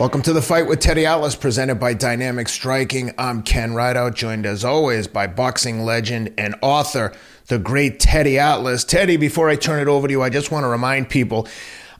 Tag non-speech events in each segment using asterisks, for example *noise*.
Welcome to the fight with Teddy Atlas, presented by Dynamic Striking. I'm Ken Rideout, joined as always by boxing legend and author, the great Teddy Atlas. Teddy, before I turn it over to you, I just want to remind people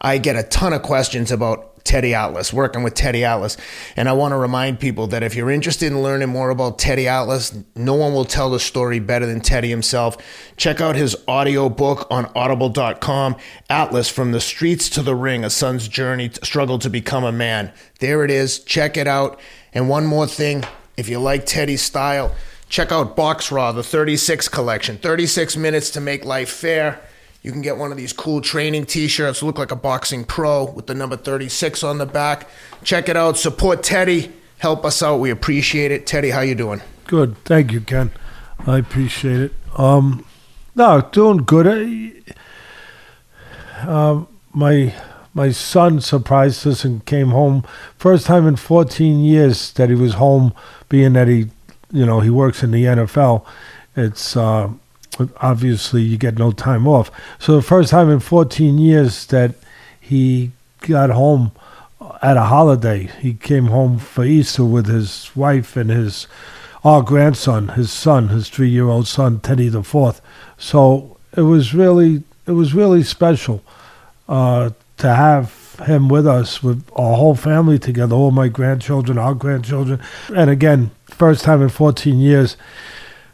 I get a ton of questions about Teddy Atlas, working with Teddy Atlas. And I want to remind people that if you're interested in learning more about Teddy Atlas, no one will tell the story better than Teddy himself. Check out his audio book on audible.com, Atlas from the Streets to the Ring, a son's journey, struggle to become a man. There it is. Check it out. And one more thing, if you like Teddy's style, check out BOXRAW, the 36 collection. 36 minutes to make life fair. You can get one of these cool training t-shirts, look like a boxing pro with the number 36 on the back. Check it out. Support Teddy. Help us out. We appreciate it. Teddy, how you doing? Good. Thank you, Ken. I appreciate it. Um, no, doing good. Uh, my my son surprised us and came home. First time in 14 years that he was home, being that he, you know, he works in the NFL. It's uh, obviously you get no time off. So the first time in 14 years that he got home at a holiday, he came home for Easter with his wife and his our grandson, his son, his three-year-old son, Teddy the Fourth. So it was really it was really special uh, to have him with us, with our whole family together, all my grandchildren, our grandchildren, and again, first time in 14 years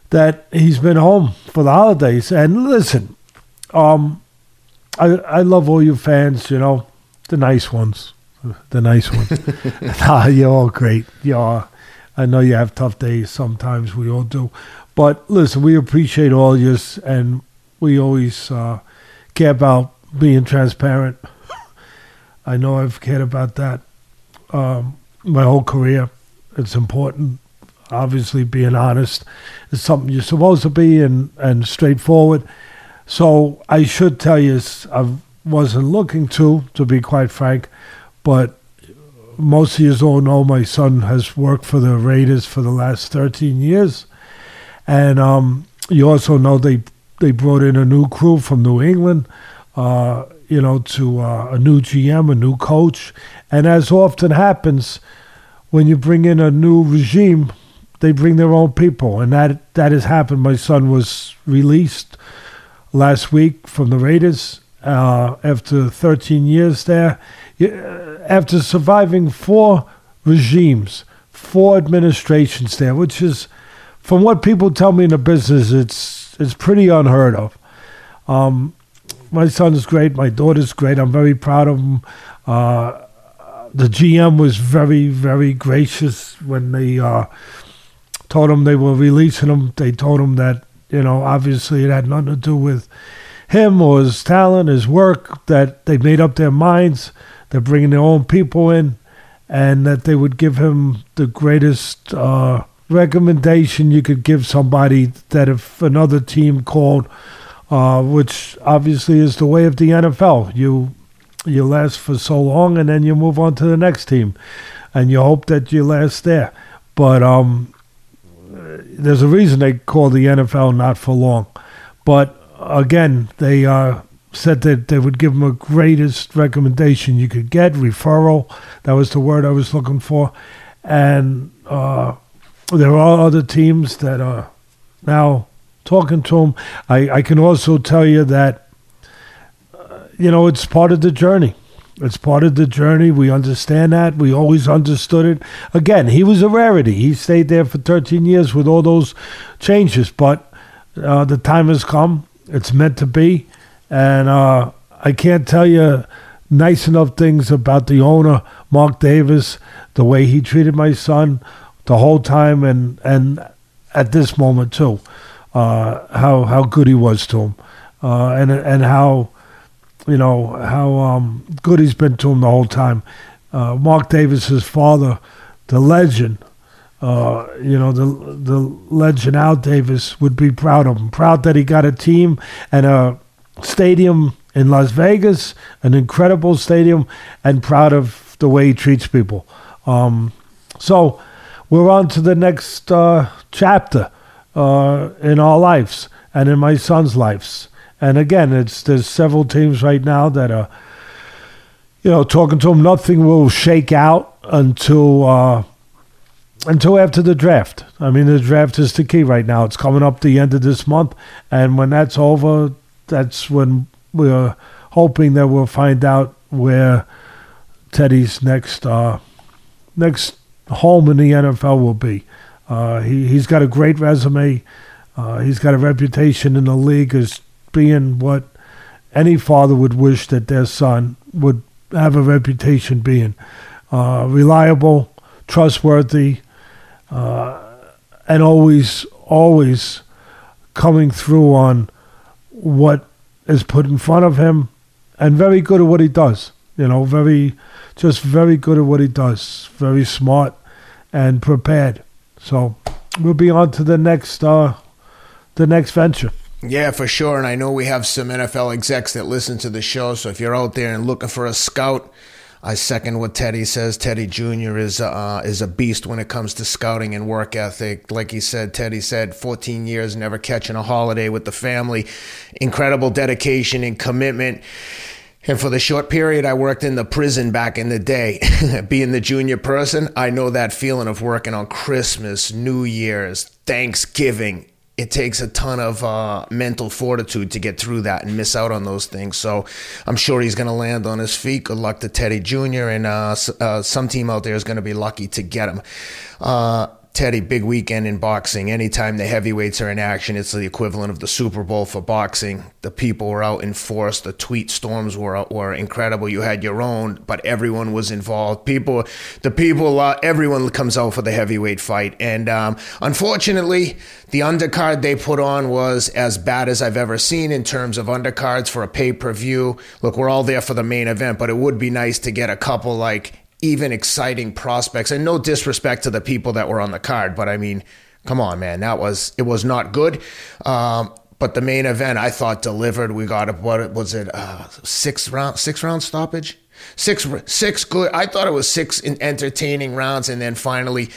that he's been home for the holidays. And listen, um, I I love all you fans. You know, the nice ones, the nice ones. *laughs* *laughs* nah, you're all great. Yeah, I know you have tough days sometimes. We all do, but listen, we appreciate all yours, and we always uh, care about being transparent. *laughs* I know I've cared about that um, my whole career. It's important obviously being honest is something you're supposed to be and, and straightforward. So I should tell you, I wasn't looking to, to be quite frank, but most of you all know my son has worked for the Raiders for the last 13 years. And um, you also know they they brought in a new crew from New England, uh, you know, to uh, a new GM, a new coach. And as often happens, when you bring in a new regime, they bring their own people, and that that has happened. My son was released last week from the Raiders uh, after 13 years there, after surviving four regimes, four administrations there, which is, from what people tell me in the business, it's it's pretty unheard of. Um, my son's great. My daughter's great. I'm very proud of them. Uh, the GM was very, very gracious when they uh, told him they were releasing him. They told him that, you know, obviously it had nothing to do with him or his talent, his work, that they made up their minds. They're bringing their own people in and that they would give him the greatest uh, recommendation you could give somebody that if another team called, uh, which obviously is the way of the NFL, you you last for so long and then you move on to the next team, and you hope that you last there. But um, there's a reason they call the NFL not for long. But again, they uh, said that they would give them a greatest recommendation you could get, referral. That was the word I was looking for. And uh, there are other teams that are now talking to them. I, I can also tell you that, uh, you know, it's part of the journey. It's part of the journey. We understand that. We always understood it. Again, he was a rarity. He stayed there for 13 years with all those changes, but uh, the time has come. It's meant to be. And uh, I can't tell you nice enough things about the owner, Mark Davis, the way he treated my son the whole time and, and at this moment, too. Uh, how, how good he was to him. Uh, and, and how you know how um, good he's been to him the whole time. Uh, Mark Davis's father, the legend, uh, you know the the legend Al Davis would be proud of him. Proud that he got a team and a stadium in Las Vegas, an incredible stadium, and proud of the way he treats people. Um, so we're on to the next uh, chapter uh, in our lives and in my son's lives. And again, it's there's several teams right now that are, you know, talking to them. Nothing will shake out until uh, until after the draft. I mean, the draft is the key right now. It's coming up the end of this month, and when that's over, that's when we're hoping that we'll find out where Teddy's next uh, next home in the NFL will be. Uh, he he's got a great resume. Uh, he's got a reputation in the league as being what any father would wish that their son would have a reputation being uh, reliable, trustworthy, uh, and always always coming through on what is put in front of him, and very good at what he does. You know, very just very good at what he does. Very smart and prepared. So we'll be on to the next uh, the next venture. Yeah, for sure. And I know we have some NFL execs that listen to the show. So if you're out there and looking for a scout, I second what Teddy says. Teddy Jr. is uh, is a beast when it comes to scouting and work ethic. Like he said, Teddy said, 14 years never catching a holiday with the family, incredible dedication and commitment. And for the short period I worked in the prison back in the day, *laughs* being the junior person, I know that feeling of working on Christmas, New Year's, Thanksgiving. It takes a ton of uh, mental fortitude to get through that and miss out on those things. So I'm sure he's going to land on his feet. Good luck to Teddy Jr. And uh, uh, some team out there is going to be lucky to get him. Teddy, big weekend in boxing. Anytime the heavyweights are in action, it's the equivalent of the Super Bowl for boxing. The people were out in force. The tweet storms were were incredible. You had your own, but everyone was involved. People, the people, uh, everyone comes out for the heavyweight fight. And um, unfortunately, the undercard they put on was as bad as I've ever seen in terms of undercards for a pay per view. Look, we're all there for the main event, but it would be nice to get a couple like even exciting prospects. And no disrespect to the people that were on the card, but I mean, come on, man, that was it was not good. Um, but the main event, I thought delivered. We got a, what was it? Uh, six round, six round stoppage. Six, six good. I thought it was six entertaining rounds, and then finally,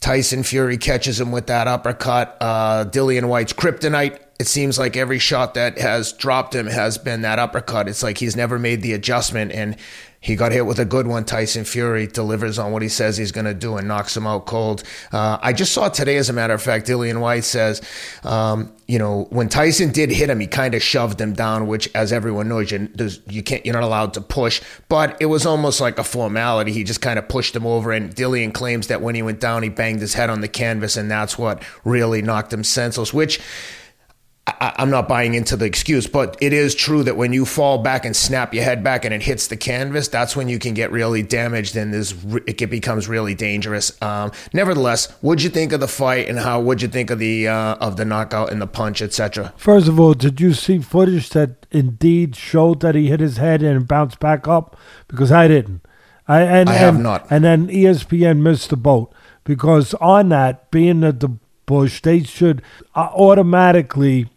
Tyson Fury catches him with that uppercut. Uh, Dillian Whyte's kryptonite. It seems like every shot that has dropped him has been that uppercut. It's like he's never made the adjustment, and he got hit with a good one. Tyson Fury delivers on what he says he's going to do and knocks him out cold. Uh, I just saw today, as a matter of fact, Dillian Whyte says, um, you know, when Tyson did hit him, he kind of shoved him down, which, as everyone knows, you, you can't, you're not allowed to push. But it was almost like a formality. He just kind of pushed him over, and Dillian claims that when he went down, he banged his head on the canvas, and that's what really knocked him senseless. Which I, am not buying into the excuse, but it is true that when you fall back and snap your head back and it hits the canvas, that's when you can get really damaged and this it becomes really dangerous. Um, nevertheless, what'd you think of the fight and how would you think of the uh, of the knockout and the punch, etc.? First of all, did you see footage that indeed showed that he hit his head and bounced back up? Because I didn't. I, and, I have and, not. And then ESPN missed the boat because on that, being at the bush, they should uh, automatically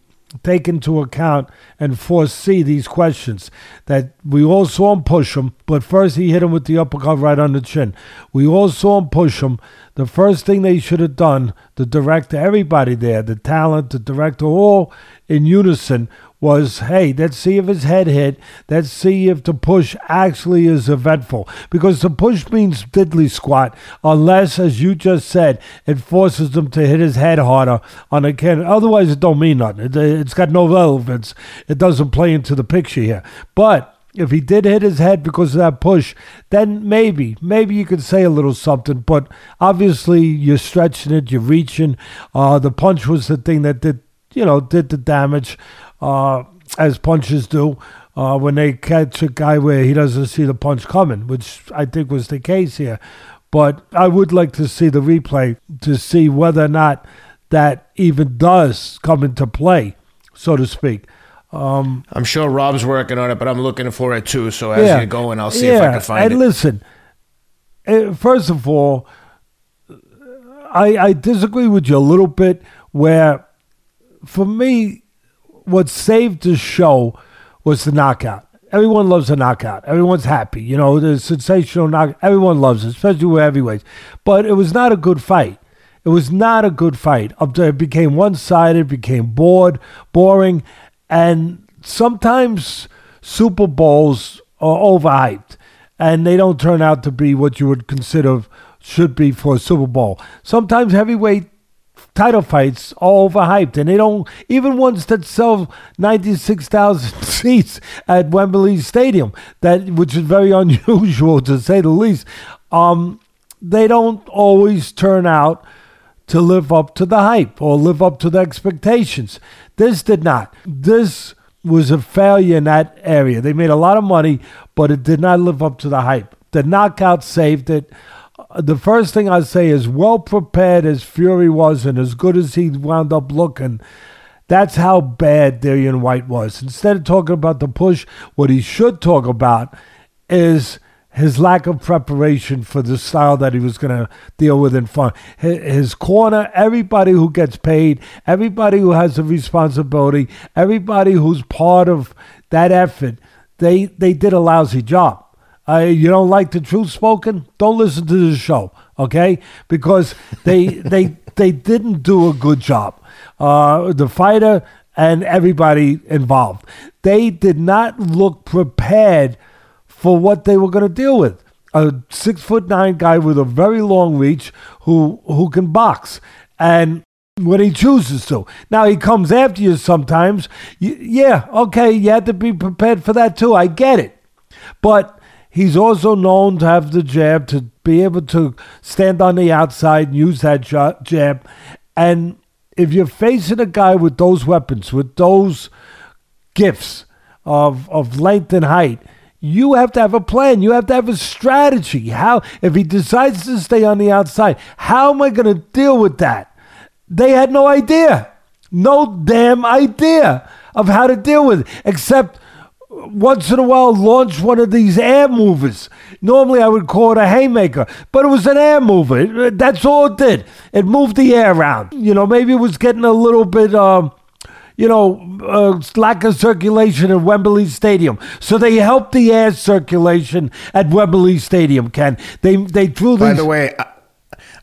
take into account and foresee these questions. That we all saw him push him, but first he hit him with the uppercut right on the chin. We all saw him push him. The first thing they should have done, the director, everybody there, the talent, the director, all in unison, was hey, let's see if his head hit. Let's see if the push actually is eventful. Because the push means diddly squat, unless, as you just said, it forces him to hit his head harder on a can. Otherwise, it don't mean nothing. It, it's got no relevance. It doesn't play into the picture here. But if he did hit his head because of that push, then maybe, maybe you could say a little something. But obviously, you're stretching it, you're reaching. Uh, the punch was the thing that did, you know, did the damage uh, as punches do. Uh, when they catch a guy where he doesn't see the punch coming, which I think was the case here. But I would like to see the replay to see whether or not that even does come into play, so to speak. Um, I'm sure Rob's working on it, but I'm looking for it too. So as yeah, you go, and I'll see yeah, if I can find and it. And listen, eh, first of all, I, I disagree with you a little bit. Where, for me, what saved the show was the knockout. Everyone loves a knockout. Everyone's happy. You know, the sensational knockout. Everyone loves it, especially with heavyweights. But it was not a good fight. It was not a good fight. It became one sided, became bored, boring, and sometimes Super Bowls are overhyped. and they don't turn out to be what you would consider should be for a Super Bowl. Sometimes heavyweight title fights are overhyped, and they don't even ones that sell ninety six thousand *laughs* seats at Wembley Stadium, that which is very *laughs* unusual to say the least. Um, they don't always turn out to live up to the hype or live up to the expectations. This did not. This was a failure in that area. They made a lot of money, but it did not live up to the hype. The knockout saved it. The first thing I say is well prepared as Fury was and as good as he wound up looking. That's how bad Dillian Whyte was. Instead of talking about the push, what he should talk about is his lack of preparation for the style that he was going to deal with in front. His corner, everybody who gets paid, everybody who has a responsibility, everybody who's part of that effort, they they did a lousy job. Uh, you don't like the truth spoken? Don't listen to the show, okay? Because they *laughs* they they didn't do a good job. Uh, the fighter and everybody involved, they did not look prepared for what they were going to deal with. A six foot nine guy with a very long reach who who can box and when he chooses to. Now he comes after you sometimes. yeah, okay, you had to be prepared for that too. I get it, but he's also known to have the jab to be able to stand on the outside and use that jab. And if you're facing a guy with those weapons, with those gifts of of length and height you have to have a plan. You have to have a strategy. How, if he decides to stay on the outside, how am I going to deal with that? They had no idea, no damn idea of how to deal with it, except once in a while launch one of these air movers. Normally I would call it a haymaker, but it was an air mover. That's all it did. It moved the air around. You know, maybe it was getting a little bit. Um, you know, uh, lack of circulation at Wembley Stadium. So they helped the air circulation at Wembley Stadium. Ken, they they threw. By the way.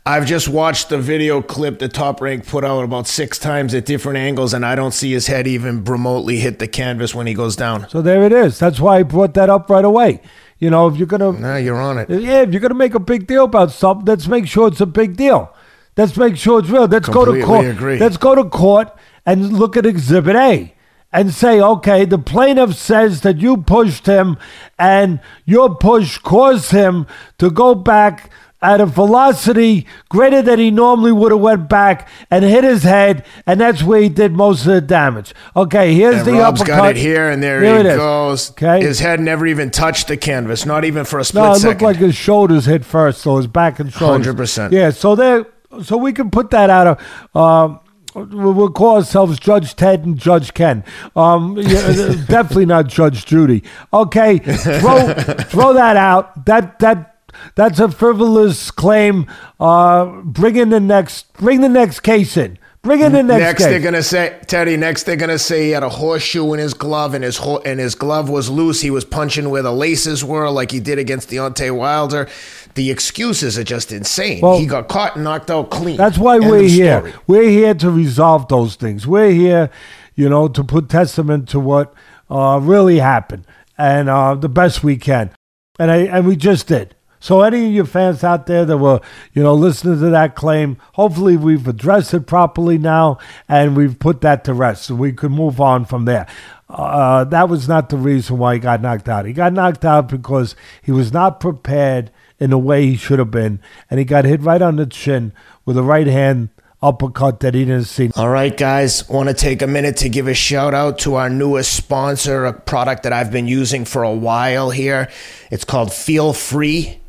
I've just watched the video clip that Top Rank put out about six times at different angles, and I don't see his head even remotely hit the canvas when he goes down. So there it is. That's why I brought that up right away. You know, if you're gonna, nah, you're on it. Yeah, if you're gonna make a big deal about something, let's make sure it's a big deal. Let's make sure it's real. Let's Completely go to court. Agree. Let's go to court and look at Exhibit A and say, okay, the plaintiff says that you pushed him and your push caused him to go back at a velocity greater than he normally would have went back and hit his head, and that's where he did most of the damage. Okay, here's and the Rob's uppercut. got it here, and there he goes. Okay, his head never even touched the canvas, not even for a split no, it second. looked like his shoulders hit first, so his back and shoulders. Hundred percent. Yeah, so there, so we can put that out of. Um, We'll call ourselves Judge Ted and Judge Ken. Um, *laughs* definitely not Judge Judy. Okay, throw *laughs* throw that out. That that that's a frivolous claim. Uh, bring in the next bring the next case in. Bring in the next. Case. Next, case. they're gonna say Teddy. Next, they're gonna say he had a horseshoe in his glove, and his ho- and his glove was loose. He was punching where the laces were, like he did against Deontay Wilder. The excuses are just insane. Well, he got caught and knocked out clean. That's why End we're here. We're here to resolve those things. We're here, you know, to put testament to what uh, really happened and uh, the best we can. And I and we just did. So any of you fans out there that were, you know, listening to that claim, hopefully we've addressed it properly now and we've put that to rest so we could move on from there. Uh, that was not the reason why he got knocked out. He got knocked out because he was not prepared in the way he should have been, and he got hit right on the chin with a right hand uppercut that he didn't see. All right, guys, want to take a minute to give a shout out to our newest sponsor, a product that I've been using for a while here. It's called Feel Free.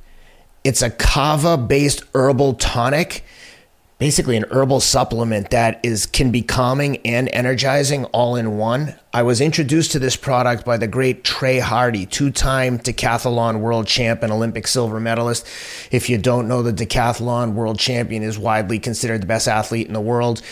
It's a kava based herbal tonic, basically an herbal supplement that is can be calming and energizing all in one. I was introduced to this product by the great Trey Hardee, two-time decathlon world champ and Olympic silver medalist. If you don't know, the decathlon world champion is widely considered the best athlete in the world.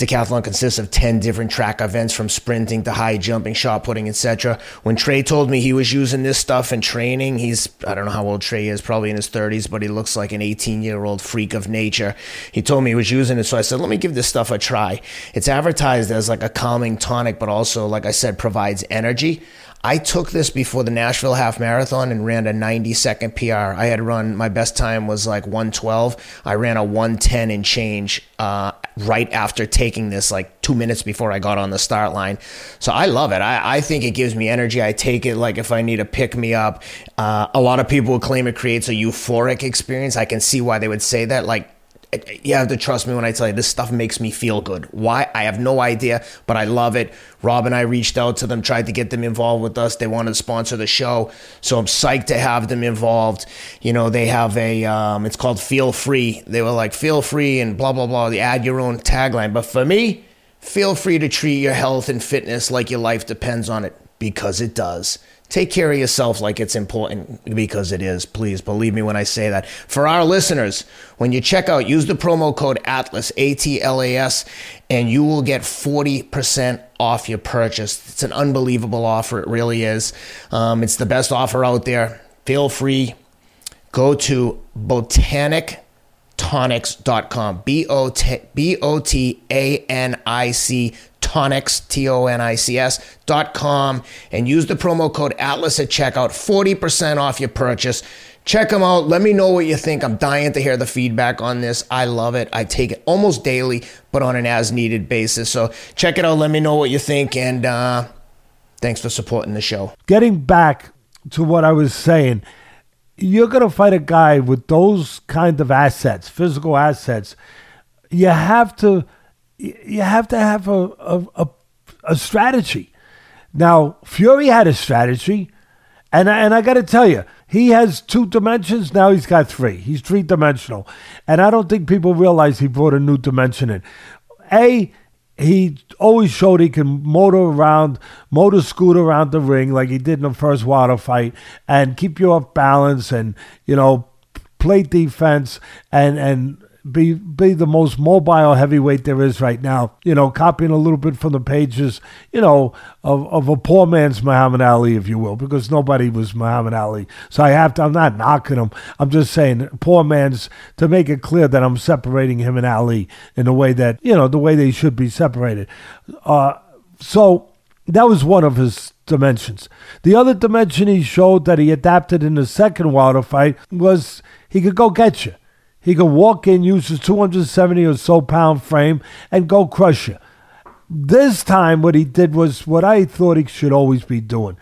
Decathlon consists of 10 different track events from sprinting to high jumping, shot putting, etc. When Trey told me he was using this stuff in training, he's, I don't know how old Trey is, probably in his 30s, but he looks like an 18 year old freak of nature. He told me he was using it, so I said, let me give this stuff a try. It's advertised as like a calming tonic, but also, like I said, provides energy. I took this before the Nashville half marathon and ran a 90 second PR. I had run, my best time was like 112. I ran a 110 and change uh, right after taking this, like two minutes before I got on the start line. So I love it. I, I think it gives me energy. I take it like if I need to pick me up. Uh, a lot of people claim it creates a euphoric experience. I can see why they would say that. Like, you have to trust me when I tell you this stuff makes me feel good. Why? I have no idea, but I love it. Rob and I reached out to them, tried to get them involved with us. They wanted to sponsor the show, so I'm psyched to have them involved. You know, they have a, um, it's called Feel Free. They were like, feel free and blah, blah, blah. They add your own tagline. But for me, feel free to treat your health and fitness like your life depends on it because it does. Take care of yourself like it's important because it is. Please believe me when I say that. For our listeners, when you check out, use the promo code ATLAS, A T L A S, and you will get 40% off your purchase. It's an unbelievable offer. It really is. Um, it's the best offer out there. Feel free. Go to botanic tonics.com. B O T A N I C tonics, T O N I C S dot com, and use the promo code Atlas at checkout, 40% off your purchase. Check them out. Let me know what you think. I'm dying to hear the feedback on this. I love it. I take it almost daily, but on an as needed basis. So check it out. Let me know what you think. And uh, thanks for supporting the show. Getting back to what I was saying, you're going to fight a guy with those kind of assets, physical assets. You have to you have to have a, a, a, a strategy. Now, Fury had a strategy, and I, and I got to tell you, he has two dimensions. Now he's got three. He's three dimensional, and I don't think people realize he brought a new dimension in. A, he always showed he can motor around, motor scoot around the ring like he did in the first Wilder fight, and keep you off balance, and you know, play defense, and and be be the most mobile heavyweight there is right now. You know, copying a little bit from the pages, you know, of, of a poor man's Muhammad Ali, if you will, because nobody was Muhammad Ali. So I have to. I'm not knocking him. I'm just saying poor man's to make it clear that I'm separating him and Ali in the way that you know the way they should be separated. Uh, so that was one of his dimensions. The other dimension he showed that he adapted in the second Wilder fight was he could go get you. He could walk in, use his 270 or so pound frame, and go crush you. This time, what he did was what I thought he should always be doing.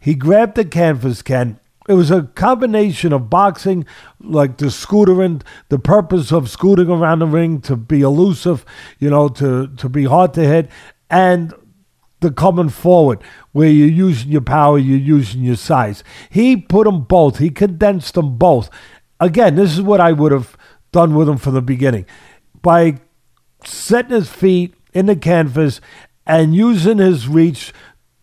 He grabbed the canvas can. It was a combination of boxing, like the scootering, the purpose of scooting around the ring to be elusive, you know, to, to be hard to hit, and the coming forward where you're using your power, you're using your size. He put them both, he condensed them both. Again, this is what I would have done with him from the beginning. By setting his feet in the canvas and using his reach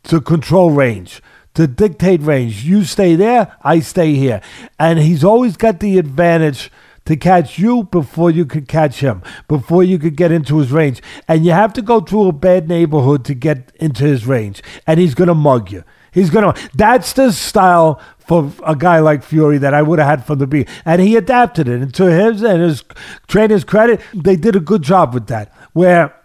to control range, to dictate range. You stay there, I stay here. And he's always got the advantage to catch you before you could catch him, before you could get into his range. And you have to go through a bad neighborhood to get into his range. And he's going to mug you. He's to. That's the style for a guy like Fury that I would have had from the beginning. And he adapted it. And to his and his trainer's credit, they did a good job with that. Where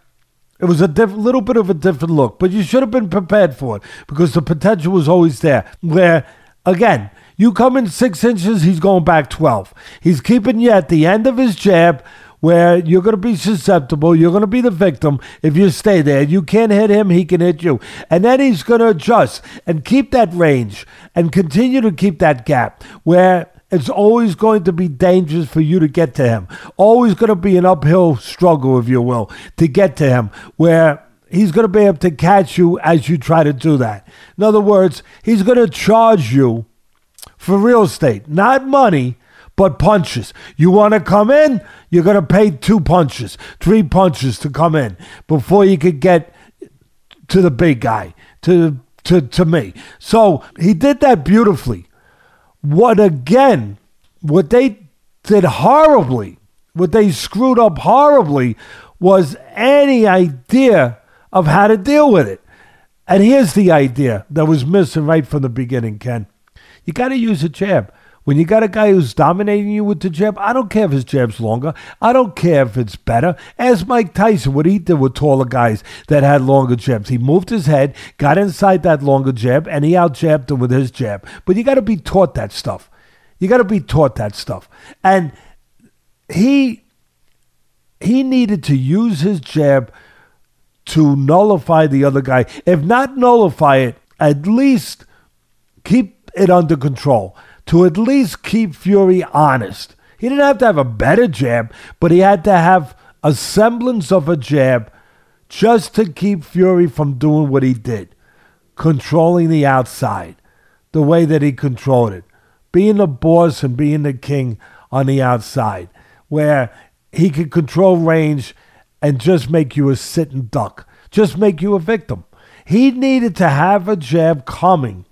it was a diff- little bit of a different look, but you should have been prepared for it because the potential was always there. Where, again, you come in six inches, he's going back 12. He's keeping you at the end of his jab where you're going to be susceptible. You're going to be the victim if you stay there. You can't hit him, he can hit you. And then he's going to adjust and keep that range and continue to keep that gap where it's always going to be dangerous for you to get to him. Always going to be an uphill struggle, if you will, to get to him where he's going to be able to catch you as you try to do that. In other words, he's going to charge you for real estate, not money but punches. You want to come in, you're going to pay two punches, three punches to come in before you could get to the big guy, to to to me. So he did that beautifully. What again? What they did horribly, what they screwed up horribly, was any idea of how to deal with it. And here's the idea that was missing right from the beginning, Ken. You got to use a jab. When you got a guy who's dominating you with the jab, I don't care if his jab's longer. I don't care if it's better. Ask Mike Tyson what he did with taller guys that had longer jabs. He moved his head, got inside that longer jab, and he out jabbed him with his jab. But you got to be taught that stuff. You got to be taught that stuff. And he he needed to use his jab to nullify the other guy. If not nullify it, at least keep it under control. To at least keep Fury honest. He didn't have to have a better jab, but he had to have a semblance of a jab just to keep Fury from doing what he did, controlling the outside the way that he controlled it, being the boss and being the king on the outside, where he could control range and just make you a sitting duck, just make you a victim. He needed to have a jab coming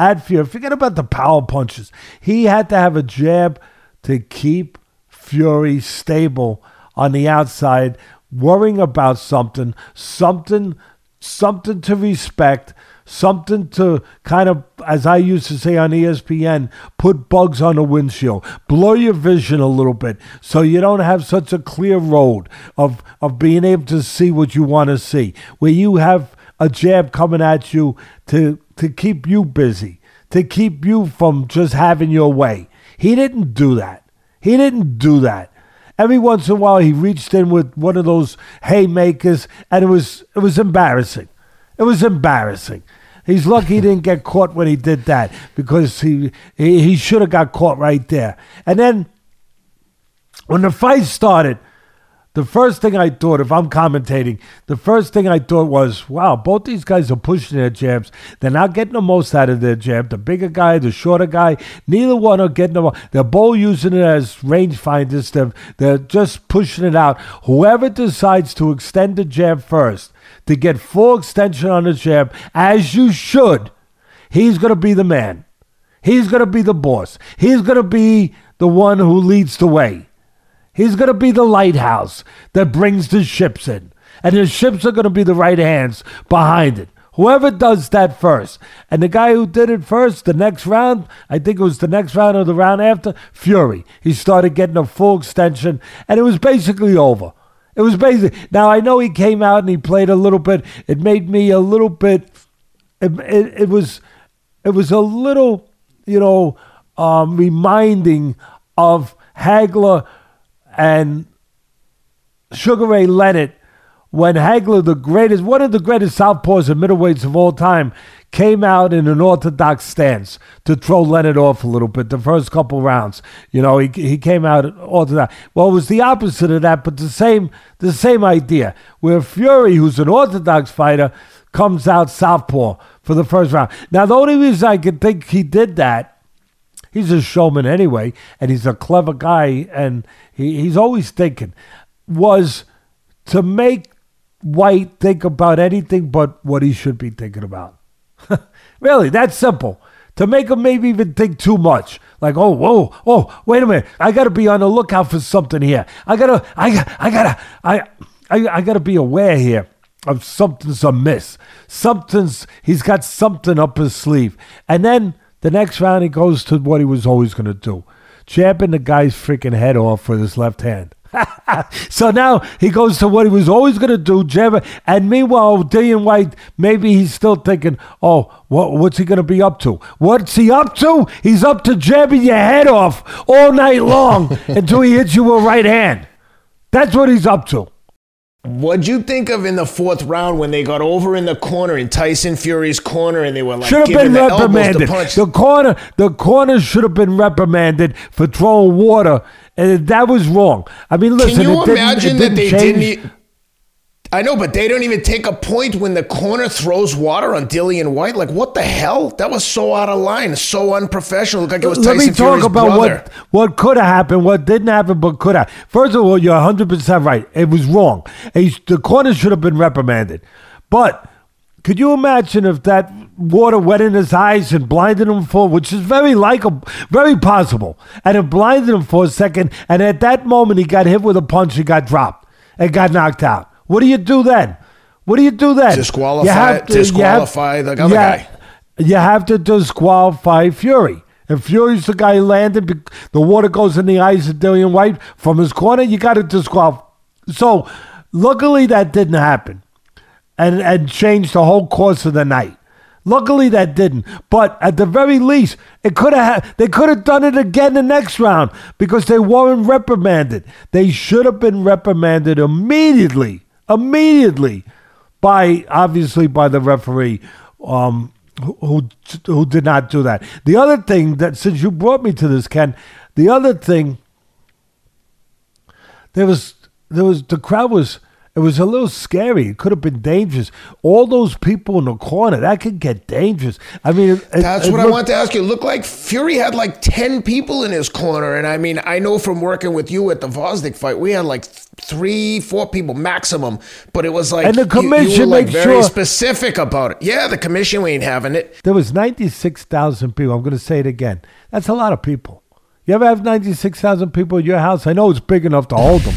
at Fury. Forget about the power punches. He had to have a jab to keep Fury stable on the outside, worrying about something, something, something to respect, something to kind of, as I used to say on ESPN, put bugs on the windshield, blur your vision a little bit so you don't have such a clear road of, of being able to see what you want to see, where you have a jab coming at you to, to keep you busy, to keep you from just having your way. He didn't do that. He didn't do that. Every once in a while, he reached in with one of those haymakers, and it was it was embarrassing. It was embarrassing. He's lucky he didn't get caught when he did that because he he, he should have got caught right there. And then when the fight started, the first thing I thought, if I'm commentating, the first thing I thought was, wow, both these guys are pushing their jabs. They're not getting the most out of their jab. The bigger guy, the shorter guy, neither one are getting the They're both using it as rangefinders. They're, they're just pushing it out. Whoever decides to extend the jab first, to get full extension on the jab, as you should, he's going to be the man. He's going to be the boss. He's going to be the one who leads the way. He's going to be the lighthouse that brings the ships in. And the ships are going to be the right hands behind it. Whoever does that first. And the guy who did it first, the next round, I think it was the next round or the round after, Fury. He started getting a full extension, and it was basically over. It was basically. Now, I know he came out and he played a little bit. It made me a little bit. It, it, it was, it was a little, you know, um, reminding of Hagler and Sugar Ray Leonard when Hagler, the greatest, one of the greatest southpaws and middleweights of all time, came out in an orthodox stance to throw Leonard off a little bit the first couple rounds. You know, he, he came out orthodox. Well, it was the opposite of that, but the same the same idea. Where Fury, who's an orthodox fighter, comes out southpaw for the first round. Now, the only reason I can think he did that he's a showman anyway, and he's a clever guy, and he, he's always thinking, was to make Whyte think about anything but what he should be thinking about. *laughs* really, that's simple. To make him maybe even think too much. Like, oh, whoa, oh, wait a minute. I got to be on the lookout for something here. I got to, I, I got to, I, I, I got to be aware here of something's amiss. Something's, he's got something up his sleeve. And then the next round, he goes to what he was always going to do jabbing the guy's freaking head off with his left hand. *laughs* so now he goes to what he was always going to do, jab. And meanwhile, Dillian Whyte, maybe he's still thinking, oh, what, what's he going to be up to? What's he up to? He's up to jabbing your head off all night long *laughs* until he hits you with a right hand. That's what he's up to. What'd you think of in the fourth round when they got over in the corner in Tyson Fury's corner and they were like should have been reprimanded. The, the, corner, the corner should have been reprimanded for throwing water, and that was wrong. I mean, listen. Can you imagine that they change. didn't? I know, but they don't even take a point when the corner throws water on Dillian Whyte. Like, what the hell? That was so out of line, so unprofessional. Looked like it was Let Tyson me talk Fury's about brother. what what could have happened, what didn't happen, but could have. First of all, you're 100 percent right. It was wrong. the corner should have been reprimanded. But could you imagine if that water wet in his eyes and blinded him for, which is very likable, very possible, and it blinded him for a second, and at that moment he got hit with a punch and got dropped and got knocked out. What do you do then? What do you do then? Disqualify, to, disqualify have, the other guy. You have to disqualify Fury. If Fury's the guy landed, the water goes in the eyes of Dillian Whyte from his corner, you got to disqualify. So, luckily, that didn't happen and, and changed the whole course of the night. Luckily, that didn't. But at the very least, it could have. They could have done it again the next round because they weren't reprimanded. They should have been reprimanded immediately, immediately, by obviously by the referee, um, who, who did not do that. The other thing that since you brought me to this, Ken, the other thing there was there was the crowd was it was a little scary. It could have been dangerous. All those people in the corner that could get dangerous. I mean, it, That's it what I looked- want to ask you. It looked like Fury had like 10 people in his corner. And I mean, I know from working with you at the Vosnik fight, we had like three, four people maximum. But it was like, And the you- you, commission were like made very sure- specific about it. Yeah, the commission—we ain't having it. There was ninety six thousand people. I'm going to say it again. That's a lot of people. You ever have ninety six thousand people in your house? I know it's big enough to hold them,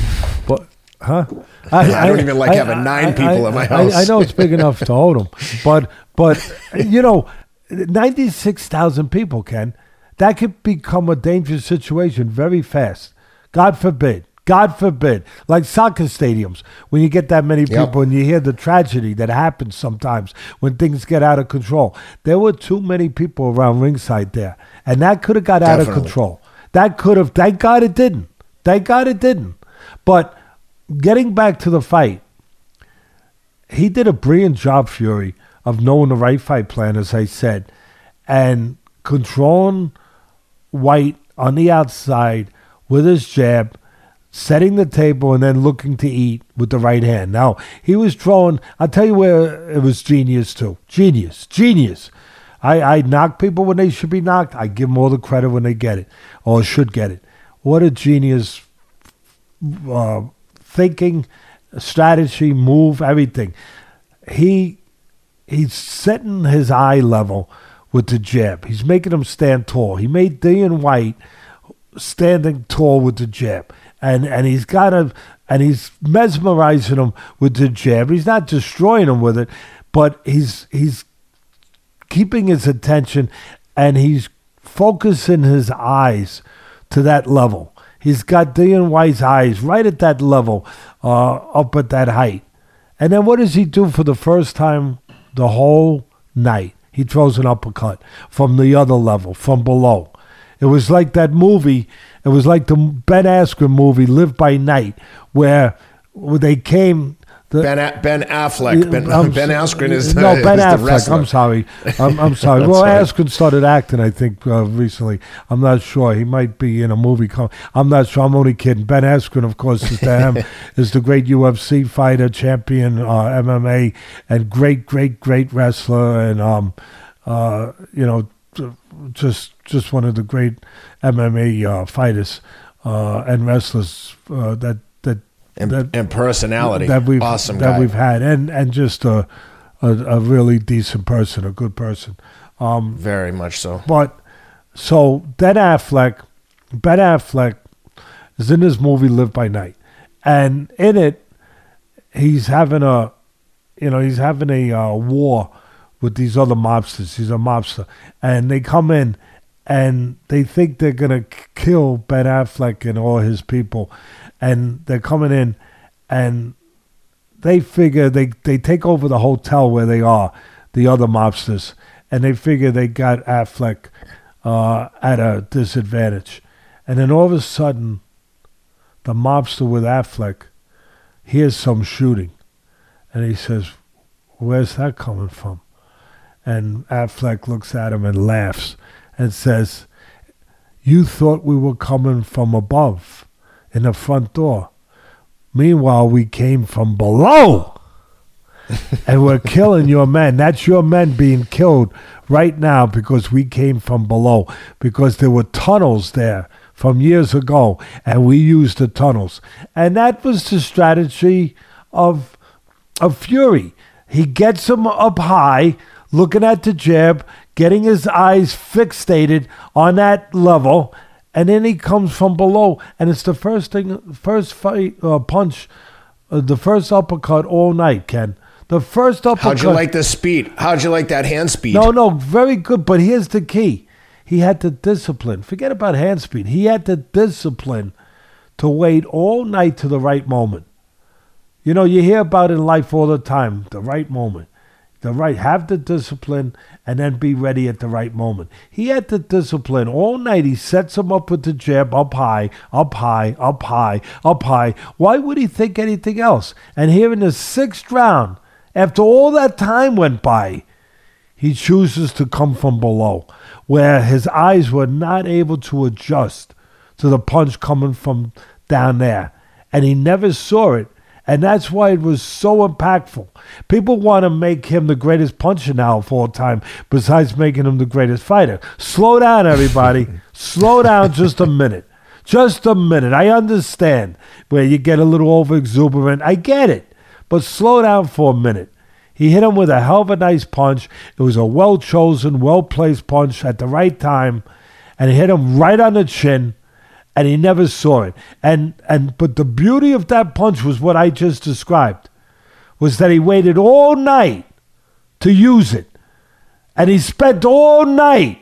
huh? *laughs* I don't even like having nine people in my house. I, know it's big enough to hold them, but but *laughs* you know, ninety six thousand people can that could become a dangerous situation very fast. God forbid. God forbid. Like soccer stadiums, when you get that many Yep. people and you hear the tragedy that happens sometimes when things get out of control. There were too many people around ringside there, and that could have got out of control. That could have. Thank God it didn't. Thank God it didn't. But getting back to the fight, he did a brilliant job, Fury, of knowing the right fight plan, as I said, and controlling Whyte on the outside with his jab, setting the table, and then looking to eat with the right hand. Now, he was throwing, I'll tell you where it was genius, too. Genius. Genius. I, I knock people when they should be knocked. I give them all the credit when they get it, or should get it. What a genius uh, thinking, strategy, move, everything. He he's setting his eye level with the jab. He's making him stand tall. He made Dillian Whyte standing tall with the jab, and and he's got him, and he's mesmerizing him with the jab. He's not destroying him with it, but he's he's keeping his attention, and he's focusing his eyes to that level. He's got Dillian Whyte's eyes right at that level, uh, up at that height. And then what does he do for the first time the whole night? He throws an uppercut from the other level, from below. It was like that movie. It was like the Ben Askren movie, Live by Night, where they came. The, Ben, A- ben Affleck. Ben, I'm *laughs* ben Askren is the, no Ben is Affleck. I'm sorry. I'm, I'm sorry. *laughs* Well, right. Askren started acting, I think, uh, recently. I'm not sure. He might be in a movie. Com- I'm not sure. I'm only kidding. Ben Askren, of course, is him *laughs* is the great UFC fighter, champion, uh, MMA, and great, great, great wrestler, and um, uh, you know, just just one of the great MMA uh, fighters uh, and wrestlers uh, that And, that and personality. that we've awesome that guy. we've had, and and just a, a a really decent person, a good person. Um, Very much so. but so Ben Affleck, Ben Affleck is in this movie Live by Night, and in it, he's having a, you know, he's having a uh, war with these other mobsters. He's a mobster, and they come in, and they think they're gonna kill Ben Affleck and all his people, and they're coming in, and they figure they they take over the hotel where they are, the other mobsters, and they figure they got Affleck uh, at a disadvantage, and then all of a sudden, the mobster with Affleck hears some shooting, and he says, "Where's that coming from?" And Affleck looks at him and laughs and says, "You thought we were coming from above, in the front door." Meanwhile, we came from below. *laughs* and we're killing your men. That's your men being killed right now because we came from below. Because there were tunnels there from years ago, and we used the tunnels. And that was the strategy of of Fury. He gets him up high, looking at the jab, getting his eyes fixated on that level, and then he comes from below, and it's the first thing, first fight uh, punch, uh, the first uppercut all night. Ken, the first uppercut. How'd you like the speed? How'd you like that hand speed? No, no, very good. But here's the key: he had the discipline. Forget about hand speed. He had the discipline to wait all night to the right moment. You know, you hear about in life all the time, the right moment. The right have the discipline and then be ready at the right moment. He had the discipline all night. He sets him up with the jab up high, up high, up high, up high. Why would he think anything else? And here in the sixth round, after all that time went by, he chooses to come from below, where his eyes were not able to adjust to the punch coming from down there. And he never saw it. And that's why it was so impactful. People want to make him the greatest puncher now of all time, besides making him the greatest fighter. Slow down, everybody. *laughs* Slow down just a minute. Just a minute. I understand where you get a little over exuberant. I get it. But slow down for a minute. He hit him with a hell of a nice punch. It was a well chosen, well placed punch at the right time. And it hit him right on the chin and he never saw it. And and but the beauty of that punch was what I just described, was that he waited all night to use it, and he spent all night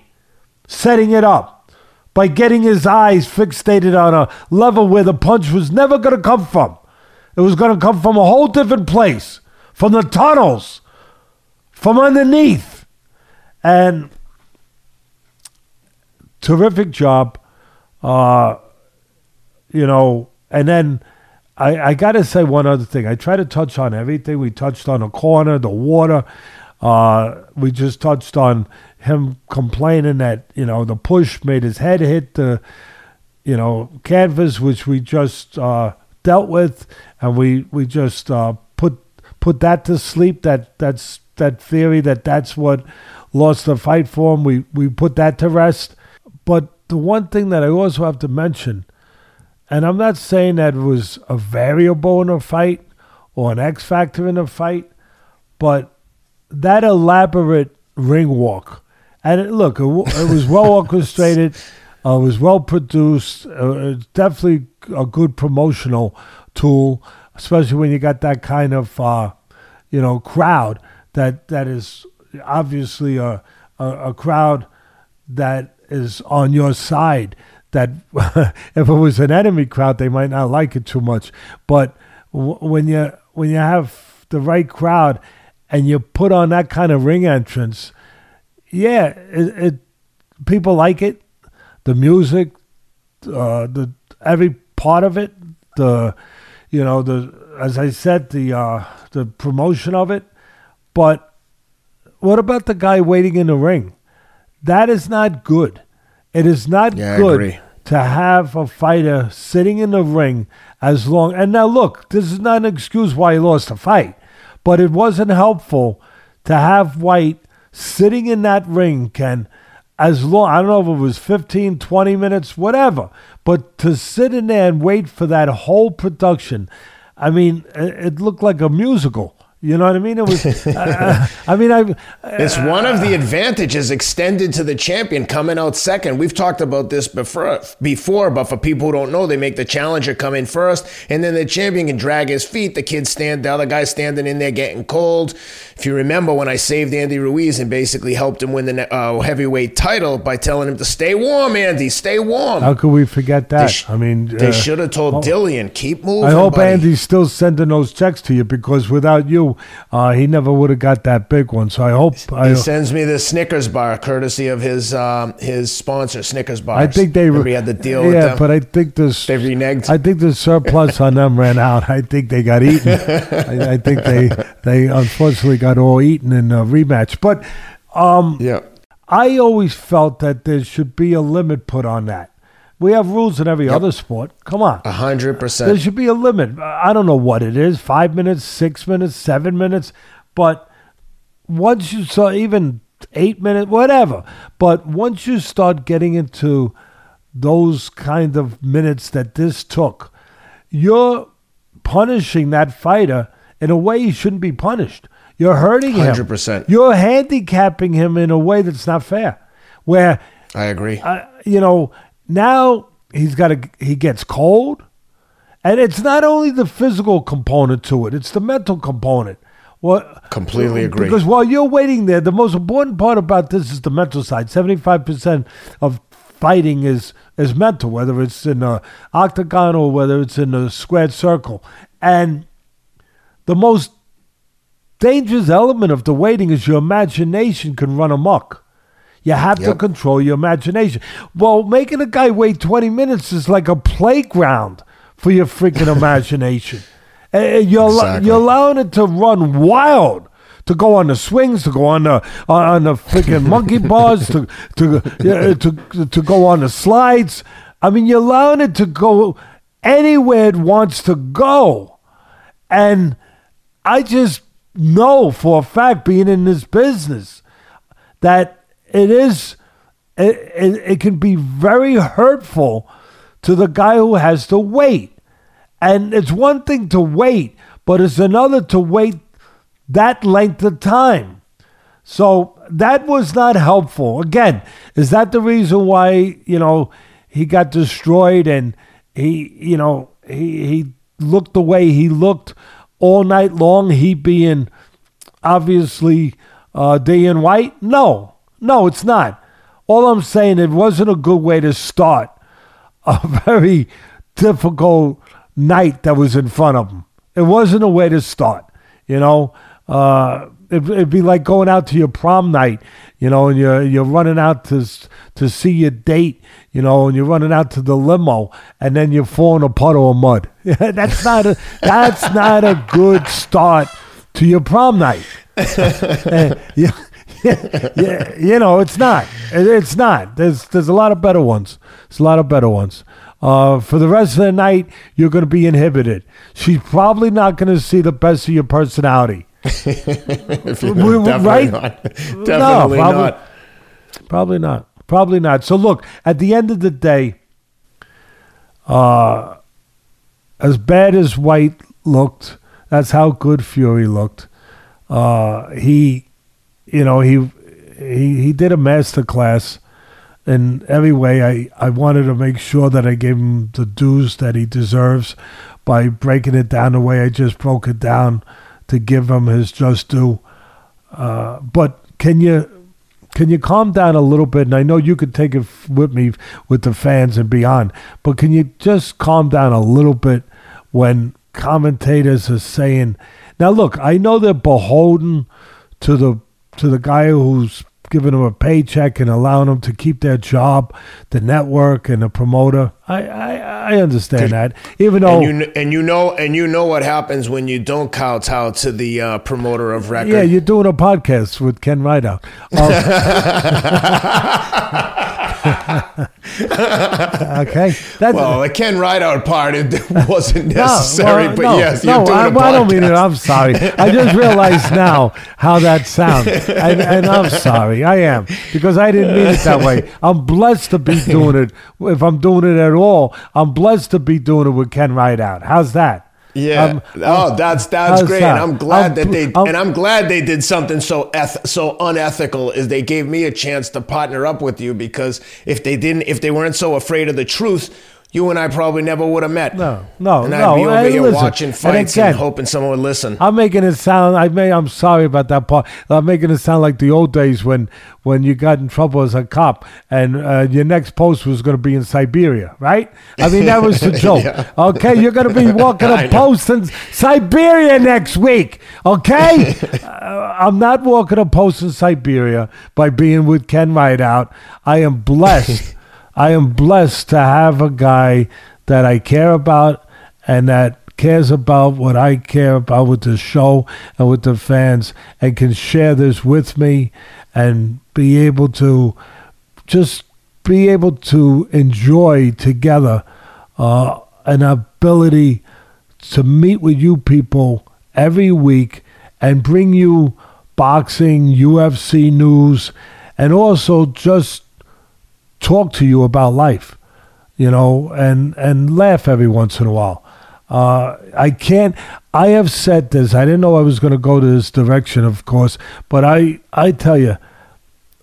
setting it up by getting his eyes fixated on a level where the punch was never going to come from. It was going to come from a whole different place, from the tunnels, from underneath, and terrific job uh, you know, and then I, I got to say one other thing. I try to touch on everything. We touched on the corner, the water. Uh, we just touched on him complaining that you know the push made his head hit the you know canvas, which we just uh, dealt with, and we we just uh, put put that to sleep. That that's that theory that that's what lost the fight for him. We we put that to rest. But the one thing that I also have to mention, and I'm not saying that it was a variable in a fight or an X factor in a fight, but that elaborate ring walk. And it, look, it, it was well *laughs* orchestrated, uh, it was well produced, uh, it's definitely a good promotional tool, especially when you got that kind of, uh, you know, crowd that that is obviously a, a, a crowd that is on your side. That *laughs* if it was an enemy crowd, they might not like it too much. But w- when you when you have the right crowd and you put on that kind of ring entrance, yeah, it, it people like it. The music, uh, the every part of it, the you know the as I said the uh, the promotion of it. But what about the guy waiting in the ring? That is not good. It is not Yeah, good to have a fighter sitting in the ring as long. And now, look, this is not an excuse why he lost the fight, but it wasn't helpful to have Whyte sitting in that ring, Ken, as long, I don't know if it was 15, 20 minutes, whatever, but to sit in there and wait for that whole production. I mean, it, it looked like a musical. You know what I mean? It was. *laughs* uh, I mean, I. It's one of the advantages extended to the champion coming out second. We've talked about this before, before, but for people who don't know, they make the challenger come in first, and then the champion can drag his feet. The kid stand, the other guy standing in there getting cold. If you remember when I saved Andy Ruiz and basically helped him win the uh, heavyweight title by telling him to stay warm, Andy, stay warm. How could we forget that? sh- I mean, They uh, should have told oh. Dillian, keep moving. I hope buddy." Andy's still sending those checks to you because without you, uh, he never would have got that big one. So I hope. I, He sends me the Snickers bar, courtesy of his um, his sponsor, Snickers bar. I think they. Had the deal with Yeah, but I think this. they reneged. I think the surplus on them ran out. I think they got eaten. *laughs* I, I think they they unfortunately got all eaten in a rematch. But um, yeah. I always felt that there should be a limit put on that. We have rules in every other sport. Come on. A hundred There should be a limit. I don't know what it is five minutes, six minutes, seven minutes. But once you saw even eight minutes, whatever. But once you start getting into those kind of minutes that this took, you're punishing that fighter in a way he shouldn't be punished. You're hurting him. 100%. You're handicapping him in a way that's not fair. Where I agree. uh, you know, now he's got a he gets cold, and it's not only the physical component to it; it's the mental component. What Completely uh, agree. Because while you're waiting there, the most important part about this is the mental side. Seventy-five percent of fighting is is mental, whether it's in a octagon or whether it's in a squared circle. And the most dangerous element of the waiting is your imagination can run amok. You have to control your imagination. Well, making a guy wait 20 minutes is like a playground for your freaking *laughs* imagination. Uh, You're, Exactly. you're allowing it to run wild. To go on the swings, to go on the on the freaking monkey *laughs* bars, to to, yeah, to to go on the slides. I mean, you're allowing it to go anywhere it wants to go, and I just know for a fact, being in this business, that it is it, it, it can be very hurtful to the guy who has to wait. And it's one thing to wait, but it's another to wait that length of time. So that was not helpful. Again, is that the reason why, you know, he got destroyed and he, you know, he, he looked the way he looked all night long, he being obviously uh, Dillian Whyte? No, no, it's not. All I'm saying, it wasn't a good way to start a *laughs* very difficult night that was in front of them. It wasn't a way to start, you know. Uh, it, it'd be like going out to your prom night, you know, and you're you're running out to to see your date, you know, and you're running out to the limo, and then you fall in a puddle of mud. *laughs* that's not a that's not a good start to your prom night. Uh, *laughs* yeah, *laughs* yeah, you know, it's not. It, it's not. There's there's a lot of better ones. There's a lot of better ones. Uh, for the rest of the night, you're going to be inhibited. She's probably not going to see the best of your personality. *laughs* If you- We- definitely right? not. No, *laughs* Definitely probably- not. Probably not. Probably not. So look, at the end of the day, uh, as bad as Whyte looked, that's how good Fury looked. Uh, he, you know, he he he did a master class in every way. I I wanted to make sure that I gave him the dues that he deserves by breaking it down the way I just broke it down to give him his just due. Uh, but can you can you calm down a little bit? And I know you could take it with me with the fans and beyond, but can you just calm down a little bit when commentators are saying, "Now look, I know they're beholden to the to the guy who's giving them a paycheck and allowing them to keep their job, the network and the promoter. I I, I understand that, even though And you and you know and you know what happens when you don't kowtow to the uh, promoter of record. Yeah, you're doing a podcast with Ken Rideout. Um, *laughs* okay, that's well, the Ken Rideout part it *laughs* wasn't no, necessary, well, but no, yes, no, you're doing I, a well, I don't mean it. I'm sorry. I just realized now how that sounds, and, and I'm *laughs* sorry. I am because I didn't mean it that way. I'm blessed to be doing it. If I'm doing it at all, I'm blessed to be doing it with Ken Rideout. How's that? Yeah. Um, oh, that's that's great. that? I'm glad I'm- that they I'm- and I'm glad they did something so eth- so unethical is they gave me a chance to partner up with you because if they didn't if they weren't so afraid of the truth, you and I probably never would have met. No, no, and I'd no, be over here listen, watching and fights again- and hoping someone would listen. I'm making it sound. I may. I'm sorry about that part. I'm making it sound like the old days when when you got in trouble as a cop and uh, your next post was going to be in Siberia, right? I mean that was the *laughs* joke. Yeah. Okay, you're going to be walking *laughs* a post in Siberia next week. Okay, *laughs* uh, I'm not walking a post in Siberia by being with Ken Rideout. I am blessed. I am blessed to have a guy that I care about and that cares about what I care about with the show and with the fans and can share this with me and be able to just be able to enjoy together uh, an ability to meet with you people every week and bring you boxing, UFC news, and also just talk to you about life, you know, and and laugh every once in a while. Uh, I can't. I have said this. I didn't know I was going to go to this direction, of course, but I I tell you,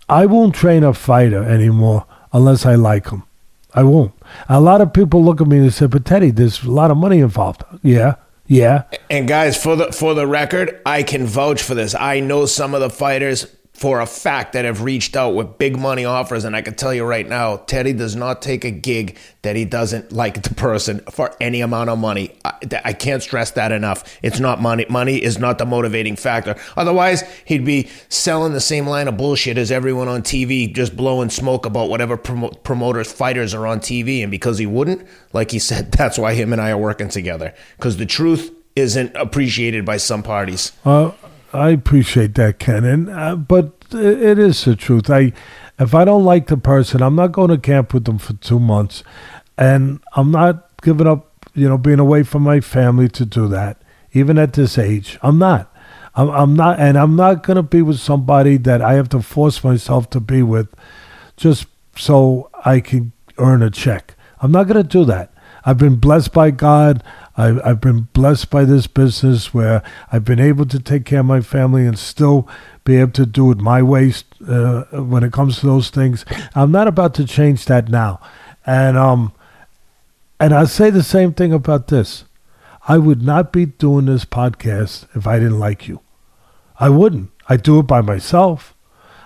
I won't train a fighter anymore unless I like him. I won't. A lot of people look at me and say, "But Teddy, there's a lot of money involved." Yeah, Yeah. And guys, for the for the record, I can vouch for this. I know some of the fighters for a fact that have reached out with big money offers, and I can tell you right now, Teddy does not take a gig that he doesn't like the person for any amount of money. I, I can't stress that enough. It's not money. Money is not the motivating factor. Otherwise, he'd be selling the same line of bullshit as everyone on TV, just blowing smoke about whatever promo- promoters, fighters are on TV. And because he wouldn't, like he said, *laughs* that's why him and I are working together. Because the truth isn't appreciated by some parties. Uh, I appreciate that, Ken, and uh, but it is the truth. I, if I don't like the person, I'm not going to camp with them for two months, and I'm not giving up, you know, being away from my family to do that, even at this age. I'm not. I'm, I'm not, and I'm not going to be with somebody that I have to force myself to be with, just so I can earn a check. I'm not going to do that. I've been blessed by God. I've, I've been blessed by this business where I've been able to take care of my family and still be able to do it my way uh, when it comes to those things. I'm not about to change that now. And um, and I say the same thing about this. I would not be doing this podcast if I didn't like you. I wouldn't. I do it by myself.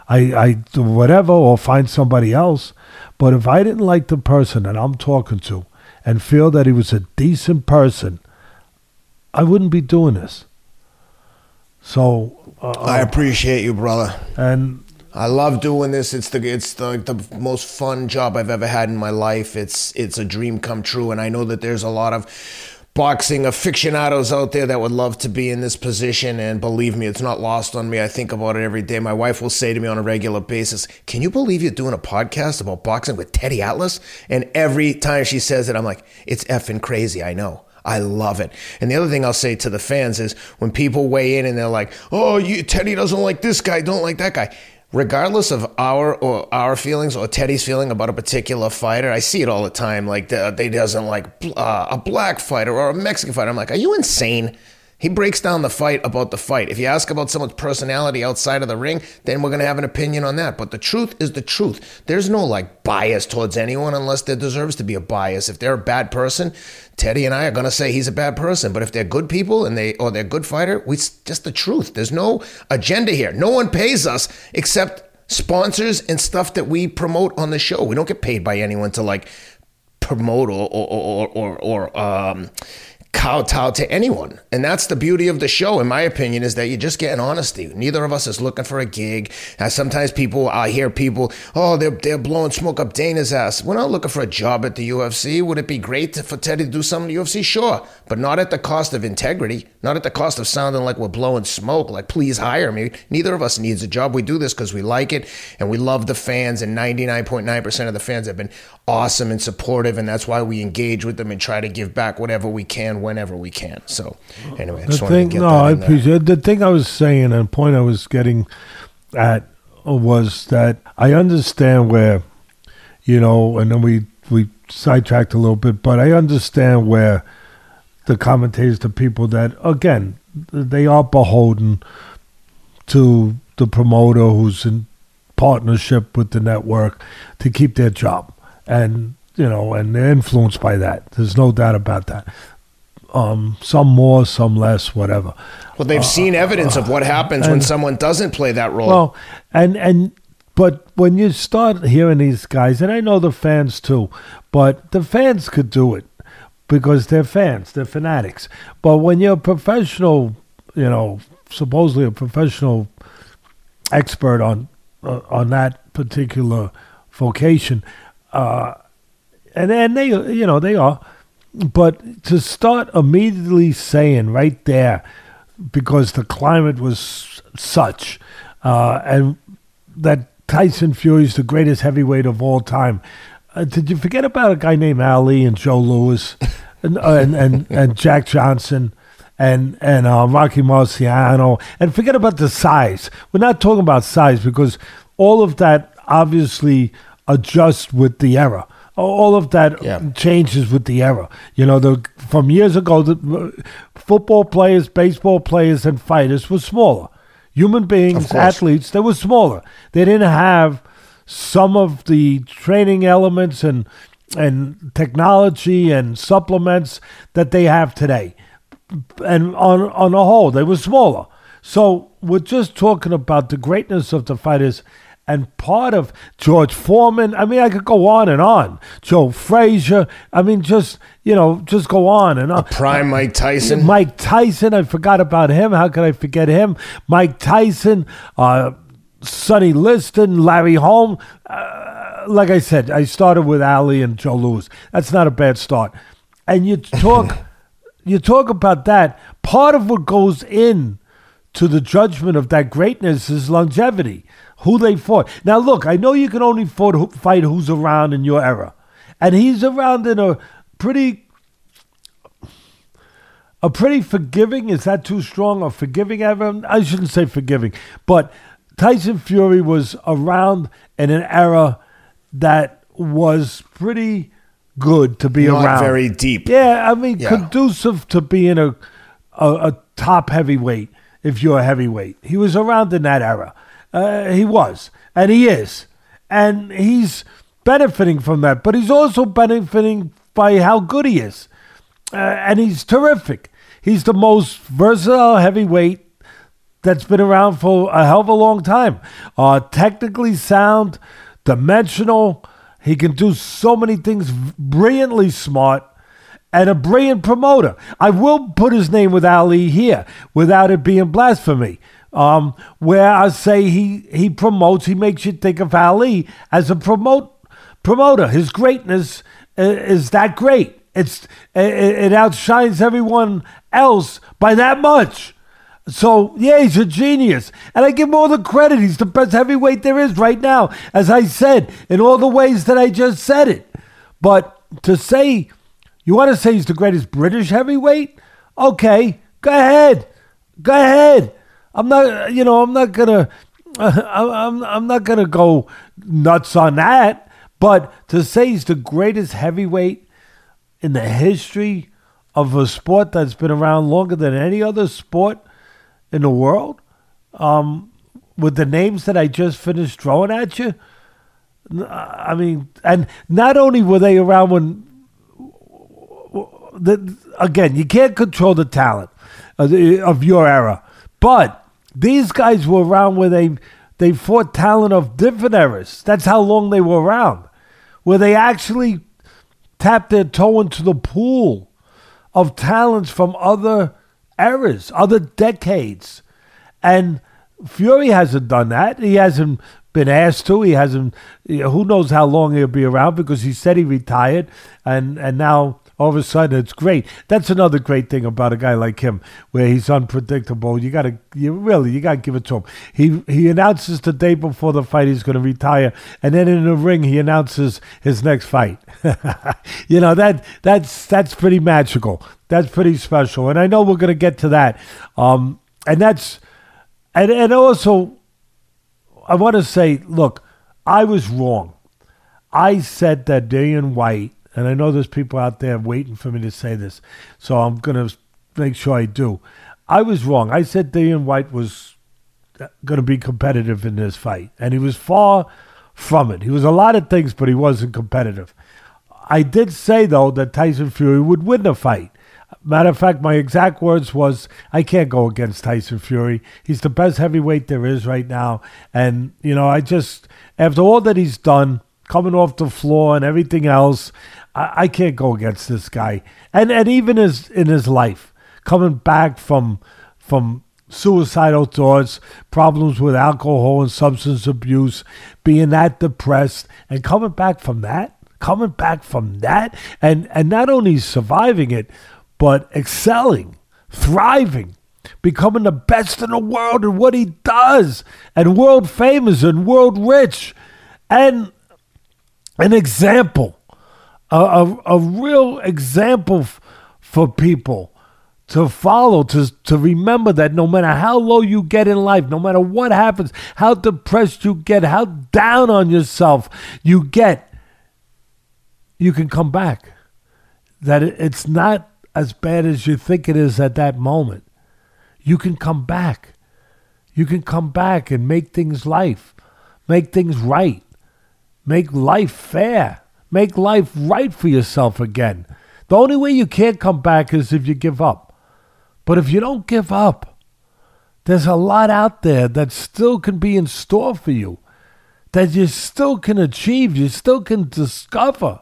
I, I do whatever or find somebody else. But if I didn't like the person that I'm talking to, and feel that he was a decent person, I wouldn't be doing this. So uh, I appreciate you, brother. And I love doing this. It's the it's the, the most fun job I've ever had in my life. It's it's a dream come true, and I know that there's a lot of boxing aficionados out there that would love to be in this position. And believe me, it's not lost on me. I think about it every day. My wife will say to me on a regular basis, Can you believe you're doing a podcast about boxing with Teddy Atlas? And every time she says it, I'm like, It's effing crazy. I know. I love it. And the other thing I'll say to the fans is when people weigh in and they're like, "Oh, you Teddy doesn't like this guy, don't like that guy." Regardless of our or our feelings or Teddy's feeling about a particular fighter, I see it all the time. Like the, they doesn't like uh, a black fighter or a Mexican fighter. I'm like, are you insane? He breaks down the fight about the fight. If you ask about someone's personality outside of the ring, then we're going to have an opinion on that. But the truth is the truth. There's no like bias towards anyone unless there deserves to be a bias. If they're a bad person, Teddy and I are going to say he's a bad person. But if they're good people and they or they're good fighter, we just the truth. There's no agenda here. No one pays us except sponsors and stuff that we promote on the show. We don't get paid by anyone to like promote or or or or, or um kowtow to anyone. And that's the beauty of the show, in my opinion, is that you just get an honesty. Neither of us is looking for a gig. And sometimes people, I hear people, oh, they're, they're blowing smoke up Dana's ass. We're not looking for a job at the UFC. Would it be great for Teddy to do something in the UFC? Sure. But not at the cost of integrity, not at the cost of sounding like we're blowing smoke, like, please hire me. Neither of us needs a job. We do this because we like it and we love the fans. And 99.9% of the fans have been awesome and supportive. And that's why we engage with them and try to give back whatever we can whenever we can. So anyway, I the thing, to get no, that I appreciate the thing I was saying and the point I was getting at uh, was that I understand where, you know, and then we we sidetracked a little bit, but I understand where the commentators, the people that again they are beholden to the promoter who's in partnership with the network to keep their job. And you know and they're influenced by that. There's no doubt about that um, some more, some less, whatever. Well, they've seen evidence of what happens when someone doesn't play that role. Well, and and but when you start hearing these guys, and I know the fans too, but the fans could do it because they're fans, they're fanatics. But when you're a professional, you know, supposedly a professional expert on uh, on that particular vocation, uh, and and they, you know, they are but to start immediately saying right there, because the climate was such, uh, and that Tyson Fury is the greatest heavyweight of all time. Uh, did you forget about a guy named Ali and Joe Louis, *laughs* and, uh, and, and and Jack Johnson? and and uh, Rocky Marciano, and forget about the size. We're not talking about size because all of that obviously adjusts with the era all of that yeah. changes with the era. You know, the from years ago, the uh, football players, baseball players, and fighters were smaller. Human beings, athletes, they were smaller. They didn't have some of the training elements and and technology and supplements that they have today. and on on the whole, they were smaller. So we're just talking about the greatness of the fighters and part of George Foreman. I mean, I could go on and on. Joe Frazier. I mean, just you know, just go on and on. Prime Mike Tyson. Mike Tyson. I forgot about him. How could I forget him? Mike Tyson. Uh, Sonny Liston, Larry Holmes. Uh, like I said, I started with Ali and Joe Louis. That's not a bad start. And you *laughs* talk, you talk about that. Part of what goes in to the judgment of that greatness is longevity, who they fought. Now, look, I know you can only fought, fight who's around in your era, and he's around in a pretty, a pretty forgiving. Is that too strong? A forgiving era? I shouldn't say forgiving, but Tyson Fury was around in an era that was pretty good to be Not around. very deep. Yeah, I mean, Yeah. conducive to being a, a a top heavyweight. If you're a heavyweight, he was around in that era. Uh, he was, and he is, and he's benefiting from that. But he's also benefiting by how good he is, uh, and he's terrific. He's the most versatile heavyweight that's been around for a hell of a long time. Uh, technically sound, dimensional. He can do so many things, brilliantly smart, and a brilliant promoter. I will put his name with Ali here without it being blasphemy. Um, where I say he he promotes, he makes you think of Ali as a promote promoter. His greatness i- is that great. It's it, it outshines everyone else by that much. So yeah, he's a genius, and I give him all the credit. He's the best heavyweight there is right now, as I said in all the ways that I just said it. But to say you want to say he's the greatest British heavyweight, okay, go ahead, go ahead. I'm not, you know, I'm not gonna, *laughs* I'm, I'm not gonna go nuts on that. But to say he's the greatest heavyweight in the history of a sport that's been around longer than any other sport in the world, um, with the names that I just finished throwing at you. I mean, and not only were they around when, the, again, you can't control the talent of, of your era, but these guys were around where they they fought talent of different eras. That's how long they were around, where they actually tapped their toe into the pool of talents from other eras, other decades. And Fury hasn't done that. He hasn't been asked to. He hasn't. you know, Who knows how long he'll be around because he said he retired, and and now all of a sudden it's great. That's another great thing about a guy like him, where he's unpredictable. You gotta, you really, you gotta give it to him. He he announces the day before the fight he's going to retire, and then in the ring he announces his next fight. *laughs* you know that that's that's pretty magical. That's pretty special, and I know we're going to get to that. Um, and that's and and also I want to say, look, I was wrong. I said that Dillian Whyte, and I know there's people out there waiting for me to say this, so I'm going to make sure I do. I was wrong. I said Dillian Whyte was uh, going to be competitive in this fight, and he was far from it. He was a lot of things, but he wasn't competitive. I did say though that Tyson Fury would win the fight. Matter of fact, my exact words was, "I can't go against Tyson Fury. He's the best heavyweight there is right now." And you know, I just after all that he's done, coming off the floor and everything else, I, I can't go against this guy. And and even his in his life, coming back from from suicidal thoughts, problems with alcohol and substance abuse, being that depressed, and coming back from that, coming back from that, and and not only surviving it, but excelling, thriving, becoming the best in the world in what he does, and world famous and world rich, and an example, a, a, a real example f- for people to follow, to, to remember that no matter how low you get in life, no matter what happens, how depressed you get, how down on yourself you get, you can come back. That it- it's not as bad as you think it is at that moment. You can come back. You can come back and make things life, make things right, make life fair, make life right for yourself again. The only way you can't come back is if you give up. But if you don't give up, there's a lot out there that still can be in store for you, that you still can achieve, you still can discover.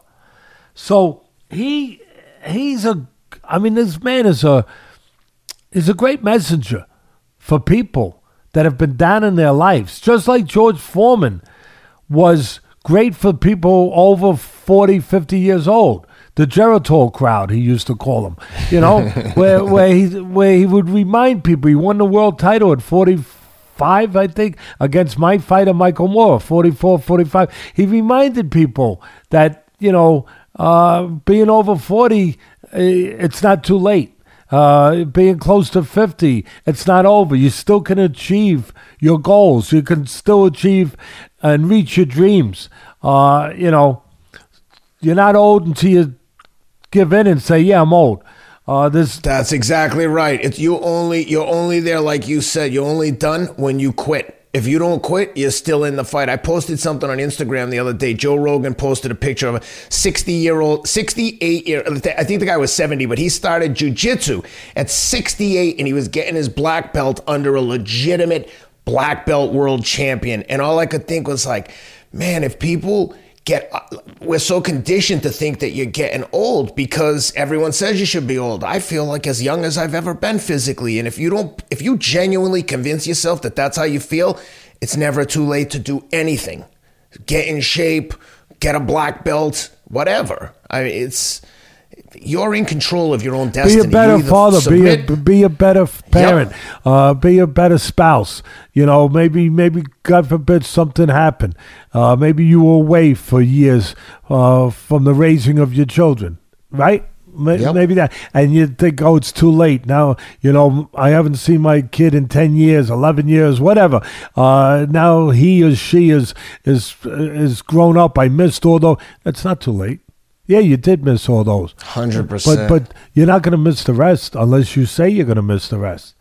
So he he's a I mean this man is a is a great messenger for people that have been down in their lives. Just like George Foreman was great for people over 40, 50 years old. The Geritol crowd, he used to call them, you know, *laughs* where, where, he, where he would remind people he won the world title at 45, I think, against my fighter, Michael Moorer, 44, 45. He reminded people that, you know, uh, being over 40, eh, it's not too late. Uh, being close to 50, it's not over. You still can achieve your goals. You can still achieve and reach your dreams. Uh, you know, you're not old until you give in and say, "Yeah, I'm old." Uh, this That's exactly right. It's you only you're only there, like you said. You're only done when you quit. If you don't quit, you're still in the fight. I posted something on Instagram the other day. Joe Rogan posted a picture of a 60 year old, 68 year. I think the guy was 70, but he started jujitsu at 68, and he was getting his black belt under a legitimate black belt world champion. And all I could think was like, man, if people get uh, we're so conditioned to think that you're getting old because everyone says you should be old. I feel like as young as i've ever been physically. And if you don't if you genuinely convince yourself that that's how you feel it's never too late to do anything. Get in shape get a black belt whatever. I mean it's you're in control of your own destiny. Be a better father. Submit. Be a be a better parent. Yep. Uh, be a better spouse. You know, maybe maybe God forbid something happened. Uh, maybe you were away for years uh, from the raising of your children. Right. Yep. Maybe that, and you think, oh, it's too late now. You know, I haven't seen my kid in ten years, eleven years, whatever. Uh, now he or she is is is grown up. I missed all those. It's not too late. Yeah, you did miss all those. Hundred percent. But but you're not going to miss the rest unless you say you're going to miss the rest.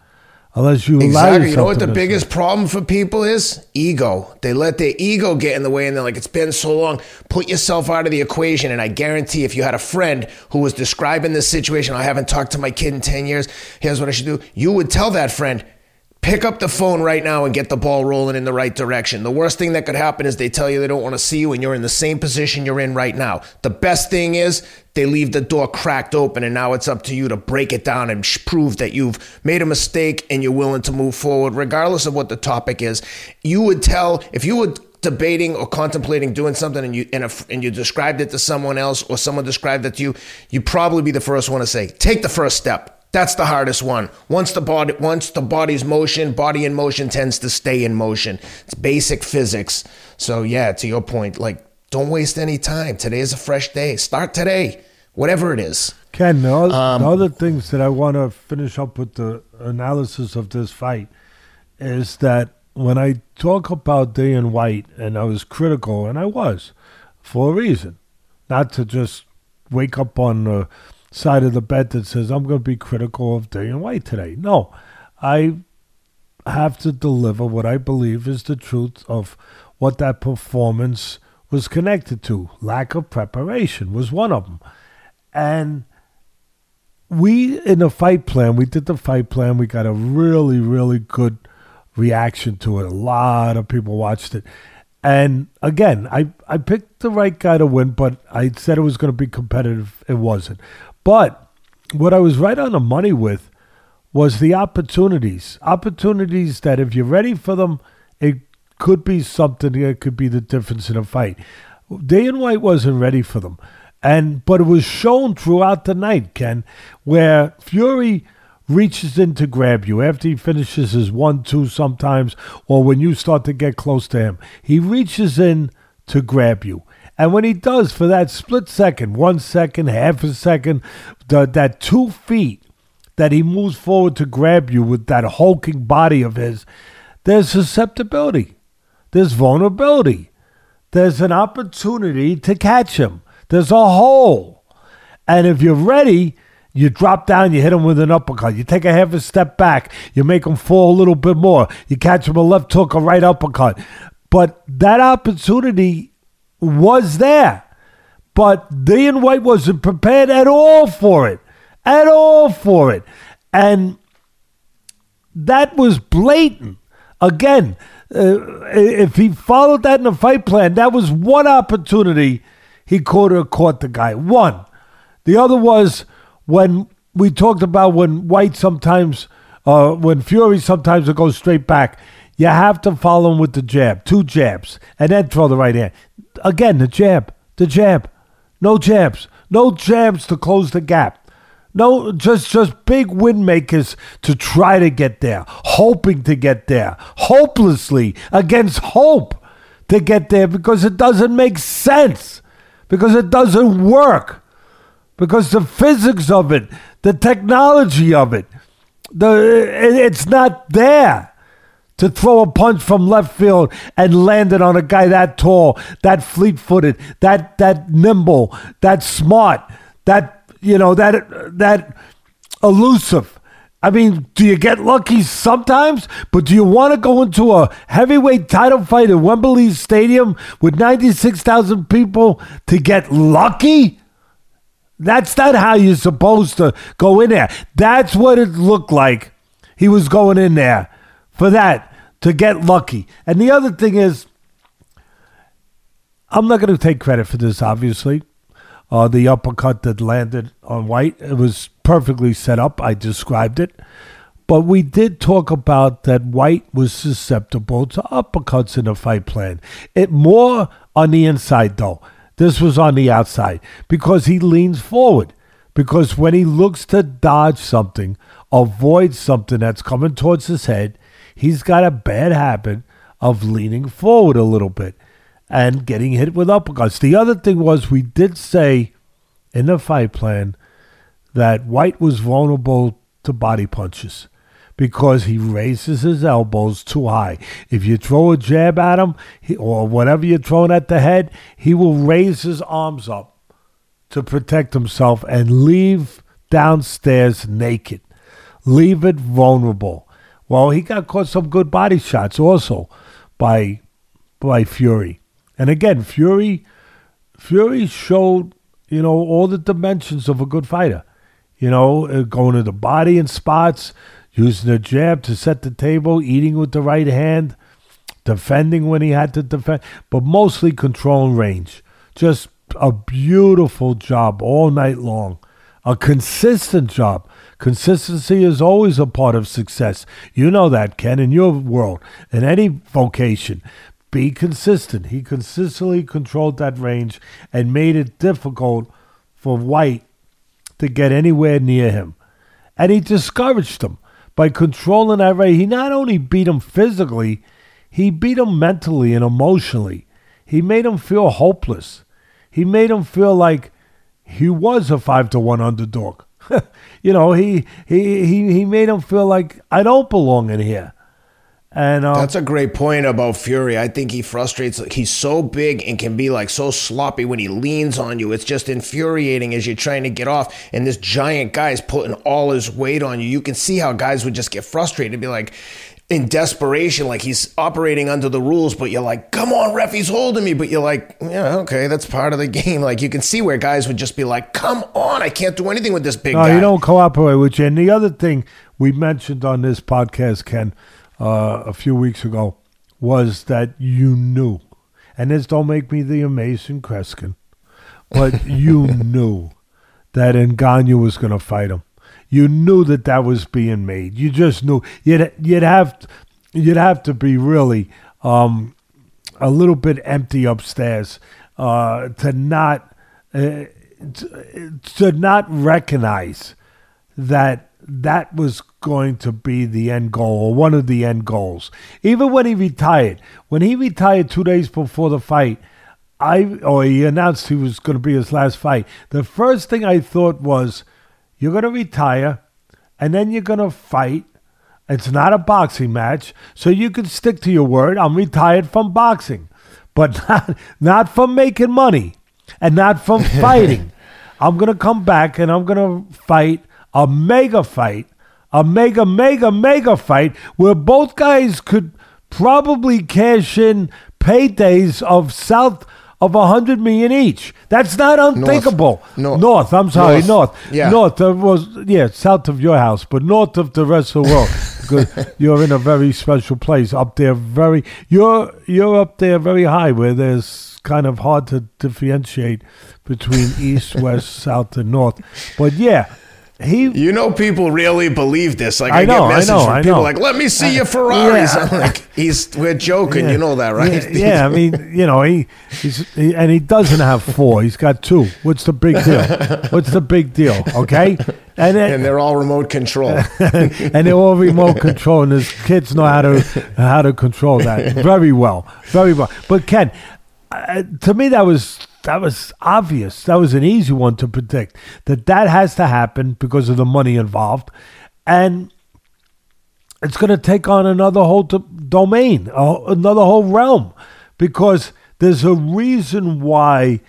Unless you exactly. You know what the biggest it. problem for people is? Ego. They let their ego get in the way, and they're like, "It's been so long." Put yourself out of the equation, and I guarantee, if you had a friend who was describing this situation, I haven't talked to my kid in ten years. Here's what I should do. You would tell that friend, Pick up the phone right now and get the ball rolling in the right direction. The worst thing that could happen is they tell you they don't want to see you and you're in the same position you're in right now. The best thing is they leave the door cracked open and now it's up to you to break it down and prove that you've made a mistake and you're willing to move forward regardless of what the topic is. You would tell if you would debating or contemplating doing something and you and, a, and you described it to someone else or someone described it to you, you'd probably be the first one to say, "Take the first step." That's the hardest one. Once the body once the body's motion, body in motion tends to stay in motion. It's basic physics. So yeah, to your point, like don't waste any time. Today is a fresh day. Start today. Whatever it is. Ken, the other, um, the other things that I want to finish up with the analysis of this fight is that when I talk about Dillian Whyte and I was critical, and I was, for a reason, not to just wake up on the side of the bed that says I'm going to be critical of Dillian Whyte today. No, I have to deliver what I believe is the truth of what that performance was connected to. Lack of preparation was one of them. And we, in the fight plan, we did the fight plan. We got a really, really good reaction to it. A lot of people watched it. And again, I, I picked the right guy to win, but I said it was going to be competitive. It wasn't. But what I was right on the money with was the opportunities. Opportunities that if you're ready for them, it could be something that could be the difference in a fight. Dillian Whyte wasn't ready for them. And but it was shown throughout the night, Ken, where Fury reaches in to grab you after he finishes his one two sometimes, or when you start to get close to him. He reaches in to grab you. And when he does for that split second, one second, half a second, the, that two feet that he moves forward to grab you with that hulking body of his, there's susceptibility, there's vulnerability, there's an opportunity to catch him, there's a hole. And if you're ready, you drop down, you hit him with an uppercut. You take a half a step back, you make him fall a little bit more. You catch him a left hook, a right uppercut. But that opportunity was there. But Dillian Whyte wasn't prepared at all for it. At all for it. And that was blatant. Again, uh, if he followed that in the fight plan, that was one opportunity he could have caught the guy. One. The other was when we talked about when Whyte sometimes, uh, when Fury sometimes will go straight back. You have to follow him with the jab, two jabs, and then throw the right hand. Again, the jab, the jab. No jabs, no jabs to close the gap. No, just just big win makers to try to get there, hoping to get there, hopelessly against hope to get there because it doesn't make sense, because it doesn't work, because the physics of it, the technology of it, the it's not there to throw a punch from left field and land it on a guy that tall, that fleet-footed, that that nimble, that smart, that you know that that elusive. I mean, do you get lucky sometimes? But do you want to go into a heavyweight title fight at Wembley Stadium with 96,000 people to get lucky? That's not how you're supposed to go in there. That's what it looked like. He was going in there for that, to get lucky. And the other thing is, I'm not going to take credit for this, obviously uh, the uppercut that landed on Whyte, It was perfectly set up. I described it. But we did talk about that Whyte was susceptible to uppercuts in a fight plan. It more on the inside though. This was on the outside because he leans forward. Because when he looks to dodge something, avoid something that's coming towards his head, he's got a bad habit of leaning forward a little bit and getting hit with uppercuts. The other thing was we did say in the fight plan that Whyte was vulnerable to body punches because he raises his elbows too high. If you throw a jab at him he, or whatever you're throwing at the head, he will raise his arms up to protect himself and leave downstairs naked, leave it vulnerable. Well, he got caught some good body shots also by by Fury. And again, Fury, Fury showed you know all the dimensions of a good fighter. You know, uh, going to the body in spots, using the jab to set the table, eating with the right hand, defending when he had to defend, but mostly controlling range. Just a beautiful job all night long. A consistent job. Consistency is always a part of success. You know that, Ken, in your world, in any vocation be consistent. He consistently controlled that range and made it difficult for Whyte to get anywhere near him. And he discouraged him by controlling that range. He not only beat him physically, he beat him mentally and emotionally. He made him feel hopeless. He made him feel like he was a five to one underdog. *laughs* you know, he, he he he made him feel like I don't belong in here. And um, that's a great point about Fury. I think he frustrates. He's so big and can be like so sloppy when he leans on you. It's just infuriating as you're trying to get off, and this giant guy is putting all his weight on you. You can see how guys would just get frustrated and be like, in desperation, like he's operating under the rules, but you're like, come on, ref, he's holding me. But you're like, yeah, okay, that's part of the *laughs* game. Like you can see where guys would just be like, come on, I can't do anything with this big no, guy. you don't cooperate with you. And the other thing we mentioned on this podcast, Ken, uh, a few weeks ago was that you knew, and this don't make me the amazing Kreskin, but you *laughs* knew that Ngannou was going to fight him. You knew that that was being made. You just knew you'd you'd have to, you'd have to be really um, a little bit empty upstairs uh, to not uh, to, to not recognize that that was going to be the end goal or one of the end goals. Even when he retired, when he retired two days before the fight, I or he announced he was going to be his last fight. The first thing I thought was, you're going to retire, and then you're going to fight. It's not a boxing match, so you can stick to your word. I'm retired from boxing, but *laughs* not not from making money, and not from *laughs* fighting. I'm going to come back and I'm going to fight a mega fight, a mega, mega, mega fight where both guys could probably cash in paydays of south of a hundred million each. That's not unthinkable. North, north. north I'm sorry, north. north. Yeah, north uh, was yeah south of your house, but north of the rest of the world. *laughs* because you're in a very special place up there. Very, you're you're up there very high where there's kind of hard to differentiate between east, *laughs* west, south, and north. But yeah, he. You know, people really believe this. Like I, I know, get I messages know, from I people know. like, "Let me see Uh, your *laughs* Ferraris." yeah. I'm like, *laughs* "He's we're joking. You know that, right?" Yeah, yeah, I *laughs* mean, you know, he, he's he, and he doesn't have four. He's got two. What's the big deal? What's the big deal? Okay, and it, and they're all remote control. and they're all remote control, and his kids know how to how to control that very well, very well. But Ken, uh, to me, that was that was obvious. That was an easy one to predict that that has to happen because of the money involved, and it's going to take on another whole domain, another whole realm, because there's a reason why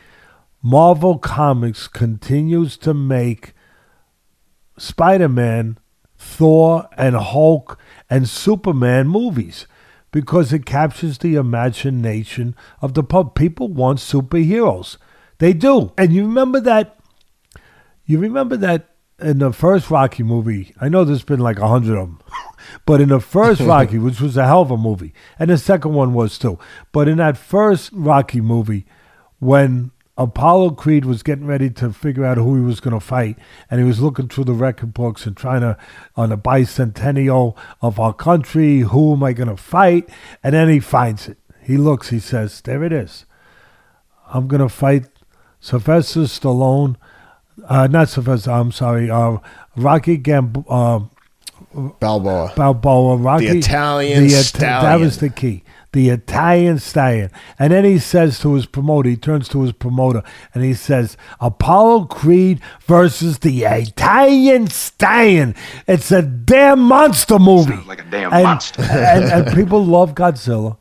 Marvel Comics continues to make Spider Man, Thor, and Hulk and Superman movies because it captures the imagination of the pub. People want superheroes. They do. And you remember that you remember that in the first Rocky movie, I know there's been like a hundred of them, *laughs* but in the first *laughs* Rocky, which was a hell of a movie, and the second one was too, but in that first Rocky movie, when Apollo Creed was getting ready to figure out who he was going to fight, and he was looking through the record books and trying to, on the bicentennial of our country, who am I going to fight? And then he finds it. He looks, he says, There it is. I'm going to fight Sylvester Stallone. Uh, not Sylvester, I'm sorry. Uh, Rocky Gamb- uh, Balboa. Balboa. Rocky, The Italian That stallion. was the key. The Italian stallion. And then he says to his promoter, he turns to his promoter and he says, Apollo Creed versus the Italian stallion. It's a damn monster movie. Sounds like a damn and, monster. *laughs* and, and people love Godzilla.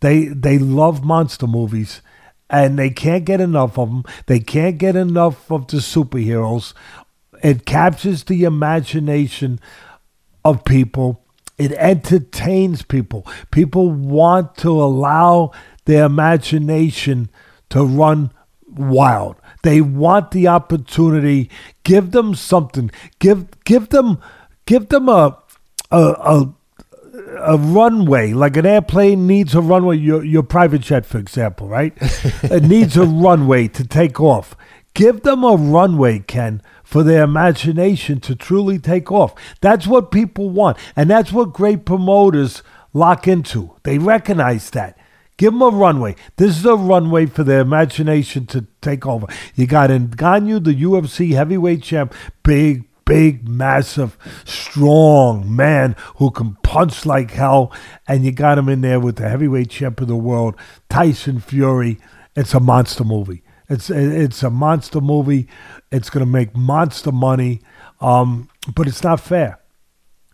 They they love monster movies, and they can't get enough of them. They can't get enough of the superheroes. It captures the imagination of people. It entertains people. People want to allow their imagination to run wild. They want the opportunity. Give them something. Give give them give them a a, a a runway, like an airplane needs a runway, your, your private jet, for example, right? *laughs* it needs a runway to take off. Give them a runway, Ken, for their imagination to truly take off. That's what people want. And that's what great promoters lock into. They recognize that. Give them a runway. This is a runway for their imagination to take over. You got Ngannou, the UFC heavyweight champ, big, big, massive, strong man who can punch like hell. And you got him in there with the heavyweight champ of the world, Tyson Fury. It's a monster movie. It's it's a monster movie. It's going to make monster money, um, but it's not fair.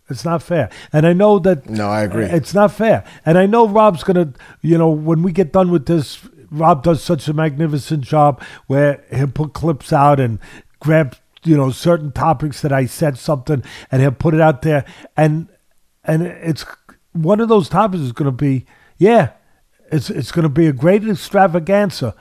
It's not fair. And I know that. No, I agree. It's not fair. And I know Rob's going to, you know, when we get done with this, Rob does such a magnificent job where he'll put clips out and grab, you know, certain topics that I said something and he'll put it out there. And and it's one of those topics is going to be, yeah, it's it's going to be a great extravaganza,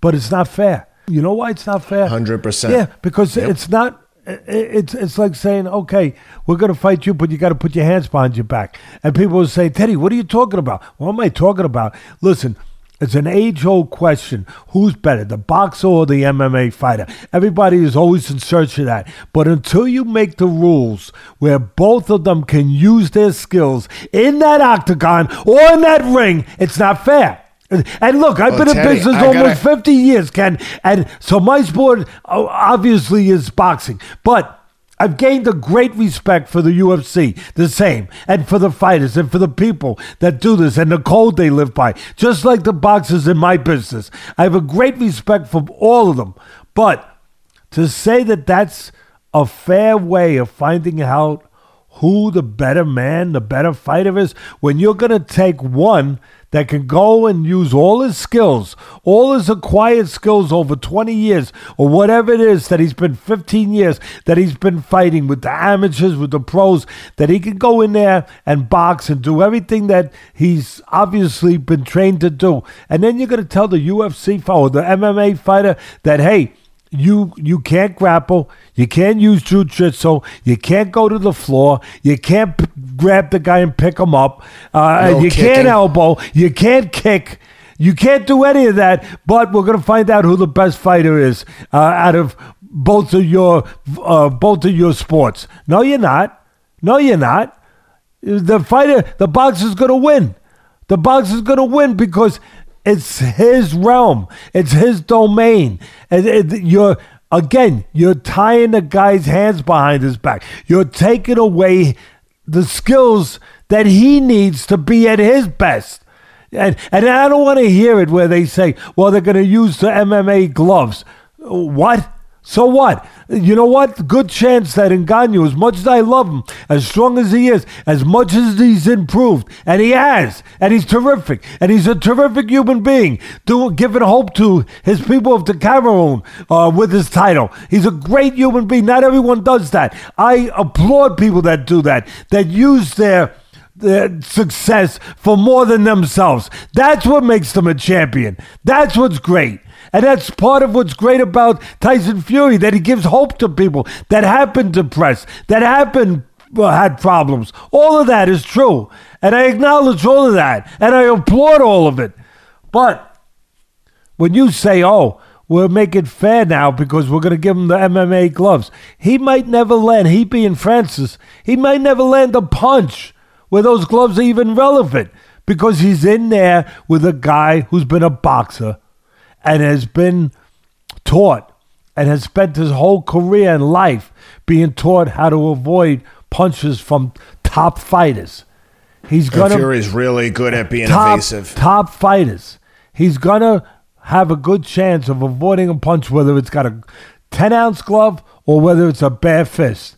but it's not fair. You know why it's not fair? 100%. Yeah, because it's not. It's it's like saying, okay, we're gonna fight you, but you got to put your hands behind your back. And people will say, Teddy, what are you talking about? What am I talking about? Listen, it's an age-old question: Who's better, the boxer or the MMA fighter? Everybody is always in search of that. But until you make the rules where both of them can use their skills in that octagon or in that ring, it's not fair. And look, I've Well, been in business I almost gotta- 50 years, Ken. And so my sport obviously is boxing. But I've gained a great respect for the UFC, the same, and for the fighters and for the people that do this and the code they live by, just like the boxers in my business. I have a great respect for all of them. But to say that that's a fair way of finding out who the better man, the better fighter is, when you're going to take one that can go and use all his skills, all his acquired skills over 20 years, or whatever it is that he's been 15 years that he's been fighting with the amateurs, with the pros, that he can go in there and box and do everything that he's obviously been trained to do. And then you're going to tell the UFC or the MMA fighter that, hey, you you can't grapple, you can't use jujitsu, you can't go to the floor, you can't grab the guy and pick him up. Uh, No you kicking. can't elbow. You can't kick. You can't do any of that. But we're gonna find out who the best fighter is uh, out of both of your uh, both of your sports. No, you're not. No, you're not. The fighter, the boxer's gonna win. The boxer's gonna win because it's his realm. It's his domain. And it- you're again, you're tying the guy's hands behind his back. You're taking away the skills that he needs to be at his best. And and I don't want to hear it where they say, well, they're going to use the MMA gloves. What? So what? You know what? Good chance that Ngannou, as much as I love him, as strong as he is, as much as he's improved, and he has, and he's terrific, and he's a terrific human being, do, giving hope to his people of the Cameroon uh, with his title. He's a great human being. Not everyone does that. I applaud people that do that, that use their their success for more than themselves. That's what makes them a champion. That's what's great. And that's part of what's great about Tyson Fury that he gives hope to people that have been depressed, that have been uh, had problems. All of that is true. And I acknowledge all of that. And I applaud all of it. But when you say, oh, we'll make it fair now because we're going to give him the MMA gloves, he might never land, he being Francis, he might never land a punch where those gloves are even relevant because he's in there with a guy who's been a boxer and has been taught and has spent his whole career and life being taught how to avoid punches from top fighters. He's going to Fury's really good at being top, evasive. top fighters. He's gonna have a good chance of avoiding a punch, whether it's got a ten ounce glove or whether it's a bare fist.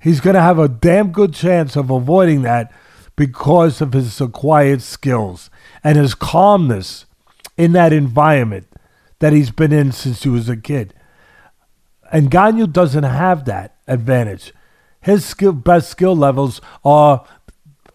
He's gonna have a damn good chance of avoiding that because of his acquired skills and his calmness in that environment that he's been in since he was a kid. And Ngannou doesn't have that advantage. His skill, best skill levels are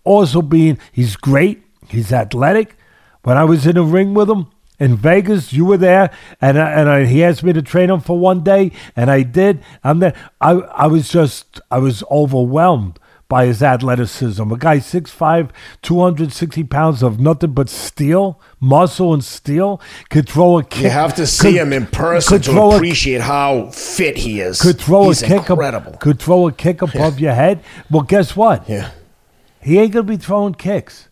also being he's great, he's athletic. When I was in a ring with him in Vegas, you were there, and I, and I, he asked me to train him for one day, and I did. I'm there. I I was just I was overwhelmed by his athleticism. A guy 6'5", 260 pounds of nothing but steel, muscle and steel, could throw a kick. You have to see could- him in person to throw a- appreciate how fit he is. could throw He's a kick incredible. could throw a kick above your head. Well, guess what? yeah. He ain't gonna be throwing kicks.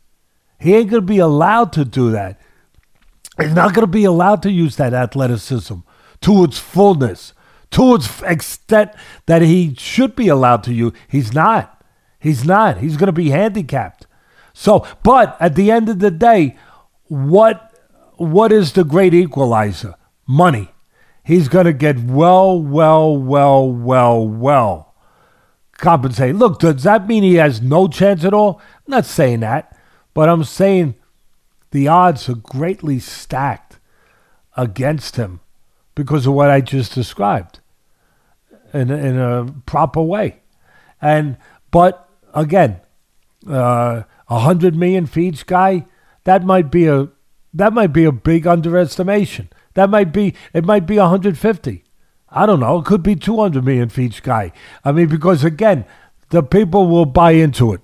He ain't gonna be allowed to do that. He's not gonna be allowed to use that athleticism to its fullness, to its extent that he should be allowed to use. He's not. He's not. He's gonna be handicapped. So, but at the end of the day, what what is the great equalizer? Money. He's gonna get well, well, well, well, well compensate. Look, does that mean he has no chance at all? I'm not saying that, but I'm saying the odds are greatly stacked against him because of what I just described in, in a proper way. And but again, uh, a hundred million for each guy, that might be a that might be a big underestimation. That might be it might be 150. I don't know. It could be 200 million for each guy. I mean, because again, the people will buy into it.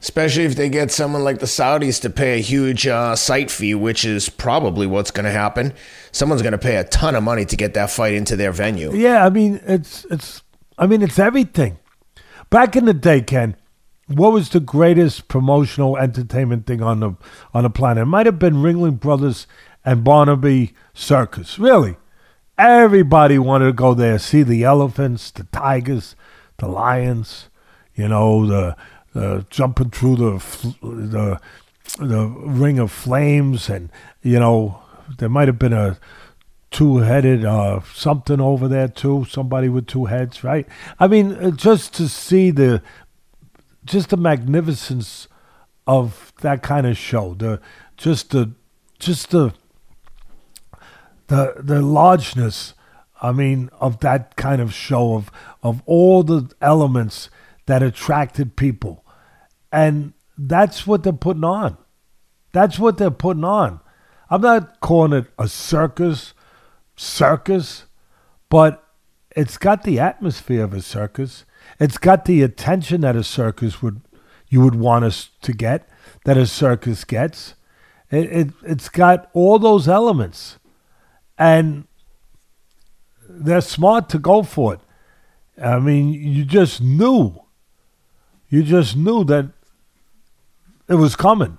Especially if they get someone like the Saudis to pay a huge uh, site fee, which is probably what's going to happen. Someone's going to pay a ton of money to get that fight into their venue. Yeah, I mean, it's it's I mean, it's everything. Back in the day, Ken, what was the greatest promotional entertainment thing on the on the planet? It might have been Ringling Brothers and Barnaby Circus. Really, everybody wanted to go there, see the elephants, the tigers, the lions. You know, the, the jumping through the the the ring of flames, and you know, there might have been a two-headed uh, something over there too. Somebody with two heads, right? I mean, uh, just to see the just the magnificence of that kind of show. The just the just the the the largeness. I mean, of that kind of show of of all the elements that attracted people, and that's what they're putting on. That's what they're putting on. I'm not calling it a circus, circus, but it's got the atmosphere of a circus. It's got the attention that a circus would you would want us to get, that a circus gets. It, it it's got all those elements, and they're smart to go for it. I mean, you just knew, you just knew that it was coming.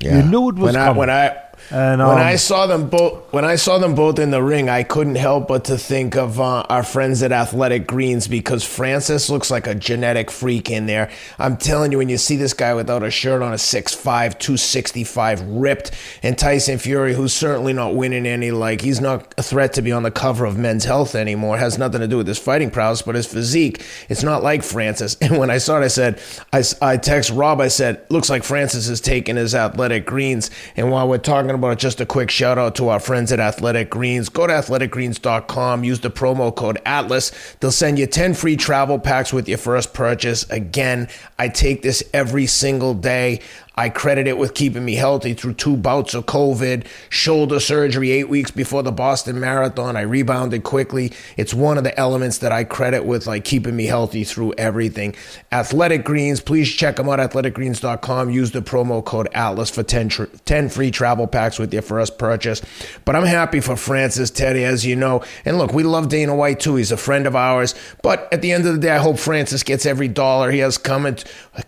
You knew it was when I, coming. when I And when um, I saw them both, when I saw them both in the ring, I couldn't help but to think of uh, our friends at Athletic Greens because Francis looks like a genetic freak in there. I'm telling you, when you see this guy without a shirt on, a 6'5", 265, ripped, and Tyson Fury, who's certainly not winning any, like he's not a threat to be on the cover of Men's Health anymore. It has nothing to do with his fighting prowess, but his physique. It's not like Francis. *laughs* And when I saw it, I said, I, I text Rob, I said, looks like Francis is taking his Athletic Greens. And while we're talking about just a quick shout out to our friends at Athletic Greens. Go to athleticgreens.com, use the promo code ATLAS. They'll send you 10 free travel packs with your first purchase. Again, I take this every single day. I credit it with keeping me healthy through two bouts of COVID, shoulder surgery eight weeks before the Boston Marathon. I rebounded quickly. It's one of the elements that I credit with like keeping me healthy through everything. Athletic Greens, please check them out. Athleticgreens.com. Use the promo code ATLAS for 10, tr- 10 free travel packs with your first purchase. But I'm happy for Francis Teddy, as you know. And look, we love Dana White too. He's a friend of ours. But at the end of the day, I hope Francis gets every dollar he has coming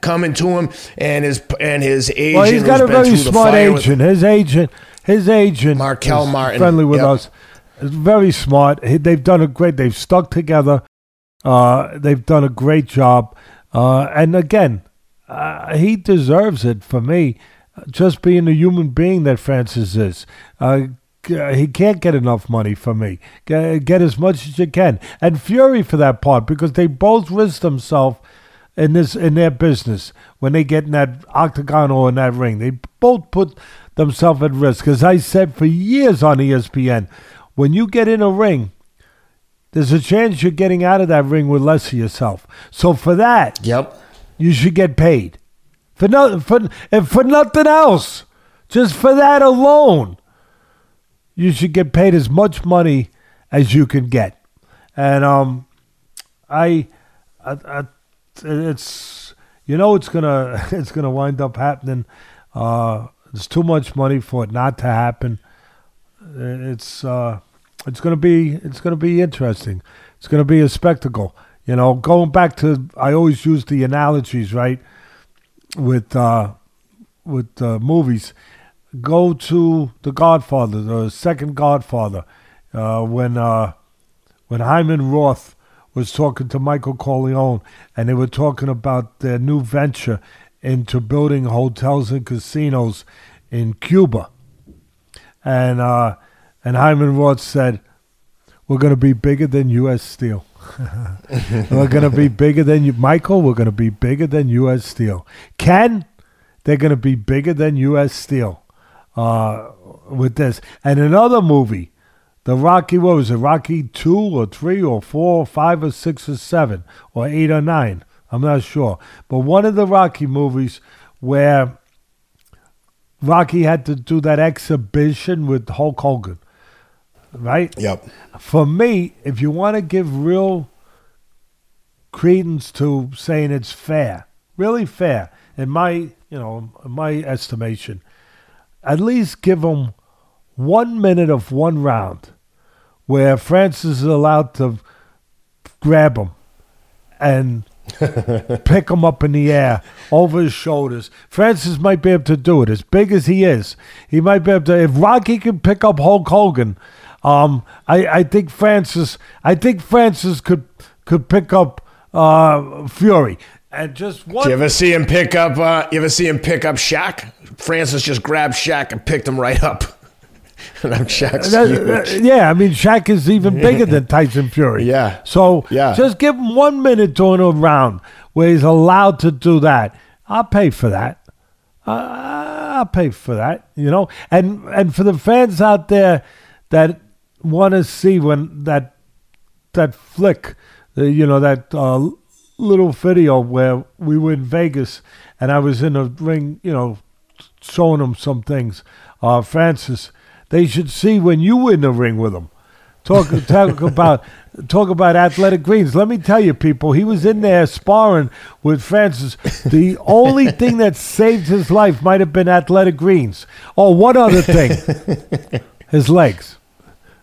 coming to him and his and his agent. well, he's got a very smart agent. His agent, his agent, Marquel Martin. friendly with Yep. us. Is very smart. He- They've done a great. They've stuck together. Uh, they've done a great job. Uh, and again, uh, he deserves it for me. Just being the human being that Francis is. Uh, he can't get enough money for me. Get, get as much as you can, and Fury for that part because they both risked themselves in this in their business when they get in that octagon or in that ring. They both put themselves at risk. As I said for years on ESPN, when you get in a ring, there's a chance you're getting out of that ring with less of yourself. So for that, Yep. you should get paid for no for and for nothing else. Just for that alone, you should get paid as much money as you can get. And um, I, I, I it's you know it's gonna *laughs* it's gonna wind up happening. Uh, there's too much money for it not to happen. It's uh, it's gonna be it's gonna be interesting. It's gonna be a spectacle. You know, going back to I always use the analogies right with uh, with uh, movies. Go to The Godfather, the second Godfather, uh, when uh, when Hyman Roth was talking to Michael Corleone, and they were talking about their new venture into building hotels and casinos in Cuba, and uh, and Hyman Roth said, "We're going to be bigger than U.S. Steel." *laughs* we're going *laughs* to be bigger than you, Michael. We're going to be bigger than U.S. Steel. Ken, they're going to be bigger than U.S. Steel uh, with this. And another movie, the Rocky, what was it, Rocky 2 or 3 or 4 or 5 or 6 or 7 or 8 or 9, I'm not sure. But one of the Rocky movies where Rocky had to do that exhibition with Hulk Hogan, right? Yep. For me, if you want to give real credence to saying it's fair, really fair, in my, you know, in my estimation, at least give them one minute of one round where Francis is allowed to grab him and *laughs* pick him up in the air over his shoulders. Francis might be able to do it as big as he is. He might be able to. If Rocky can pick up Hulk Hogan, um, I, I think Francis. I think Francis could could pick up uh, Fury. And just one. Do you ever see him pick up? Uh, you ever see him pick up Shaq? Francis just grabbed Shaq and picked him right up. *laughs* and I'm Shaq's That- that- yeah, I mean Shaq is even *laughs* bigger than Tyson Fury. Yeah. So Yeah. just give him one minute during a round where he's allowed to do that. I'll pay for that. Uh, I'll pay for that. You know, and and for the fans out there that want to see when that that flick, uh, you know, that uh, little video where we were in Vegas and I was in a ring, you know, showing them some things. Uh, Francis, they should see when you were in the ring with him, talk *laughs* talk about talk about athletic greens. Let me tell you, people, he was in there sparring with Francis. The only *laughs* thing that saved his life might have been athletic greens. Oh, one other thing, *laughs* his legs,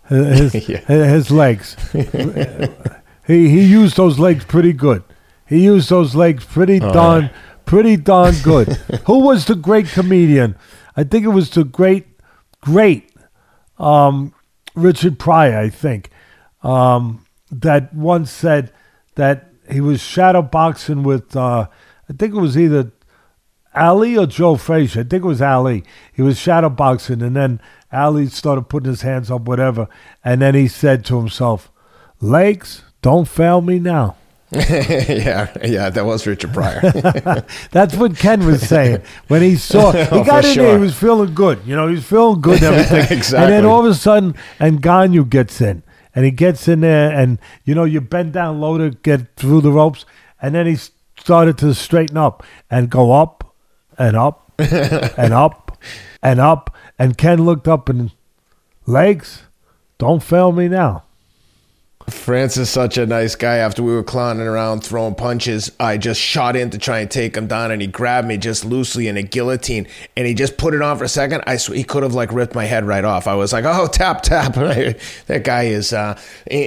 his Yeah. his legs. he he used those legs pretty good. He used those legs pretty oh, darn pretty darn good. Who was the great comedian? I think it was the great great um, Richard Pryor, I think, um, that once said that he was shadow boxing with, uh, I think it was either Ali or Joe Frazier. I think it was Ali. He was shadow boxing, and then Ali started putting his hands up, whatever, and then he said to himself, "Legs, don't fail me now." *laughs* yeah, yeah, that was Richard Pryor. *laughs* That's what Ken was saying when he saw *laughs* oh, he Oh, got in there. He was feeling good, you know. He was feeling good and everything. And then all of a sudden, and Ngannou gets in, and he gets in there, and you know, you bend down low to get through the ropes, and then he started to straighten up and go up and up and up and up, and Ken looked up and legs, don't fail me now. Francis is such a nice guy. After we were clowning around throwing punches, I just shot in to try and take him down, and he grabbed me just loosely in a guillotine, and he just put it on for a second. I sw- he could have like ripped my head right off. I was like, oh, tap tap. *laughs* that guy is uh,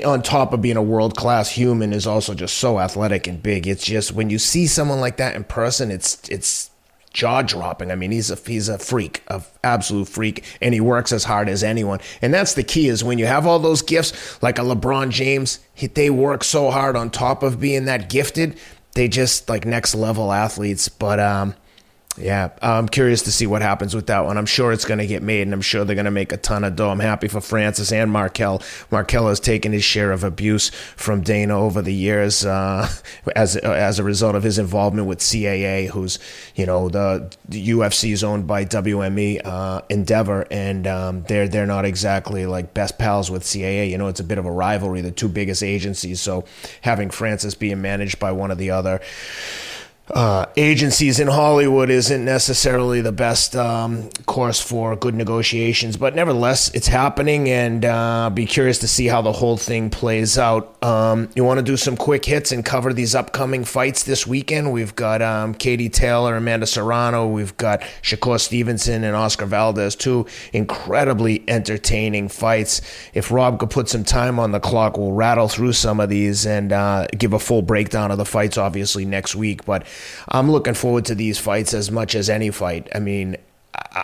on top of being a world class human, is also just so athletic and big. It's just when you see someone like that in person, it's it's jaw dropping. I mean, he's a he's a freak, a absolute freak, and he works as hard as anyone. And that's the key is when you have all those gifts, like a LeBron James, he, they work so hard on top of being that gifted. They just like next level athletes. But um, yeah, I'm curious to see what happens with that one. I'm sure it's going to get made, and I'm sure they're going to make a ton of dough. I'm happy for Francis and Marquel. Marquel has taken his share of abuse from Dana over the years uh, *laughs* as as a result of his involvement with CAA, who's you know the, the UFC is owned by WME uh, Endeavor, and um, they're they're not exactly like best pals with CAA. You know, it's a bit of a rivalry, the two biggest agencies. So having Francis being managed by one of the other uh, agencies in Hollywood isn't necessarily the best um, course for good negotiations, but nevertheless, it's happening, and uh, be curious to see how the whole thing plays out. Um, you want to do some quick hits and cover these upcoming fights this weekend? We've got um, Katie Taylor, Amanda Serrano, we've got Shakur Stevenson and Oscar Valdez, two incredibly entertaining fights. If Rob could put some time on the clock, we'll rattle through some of these and uh, give a full breakdown of the fights, obviously, next week. But I'm looking forward to these fights as much as any fight. I mean,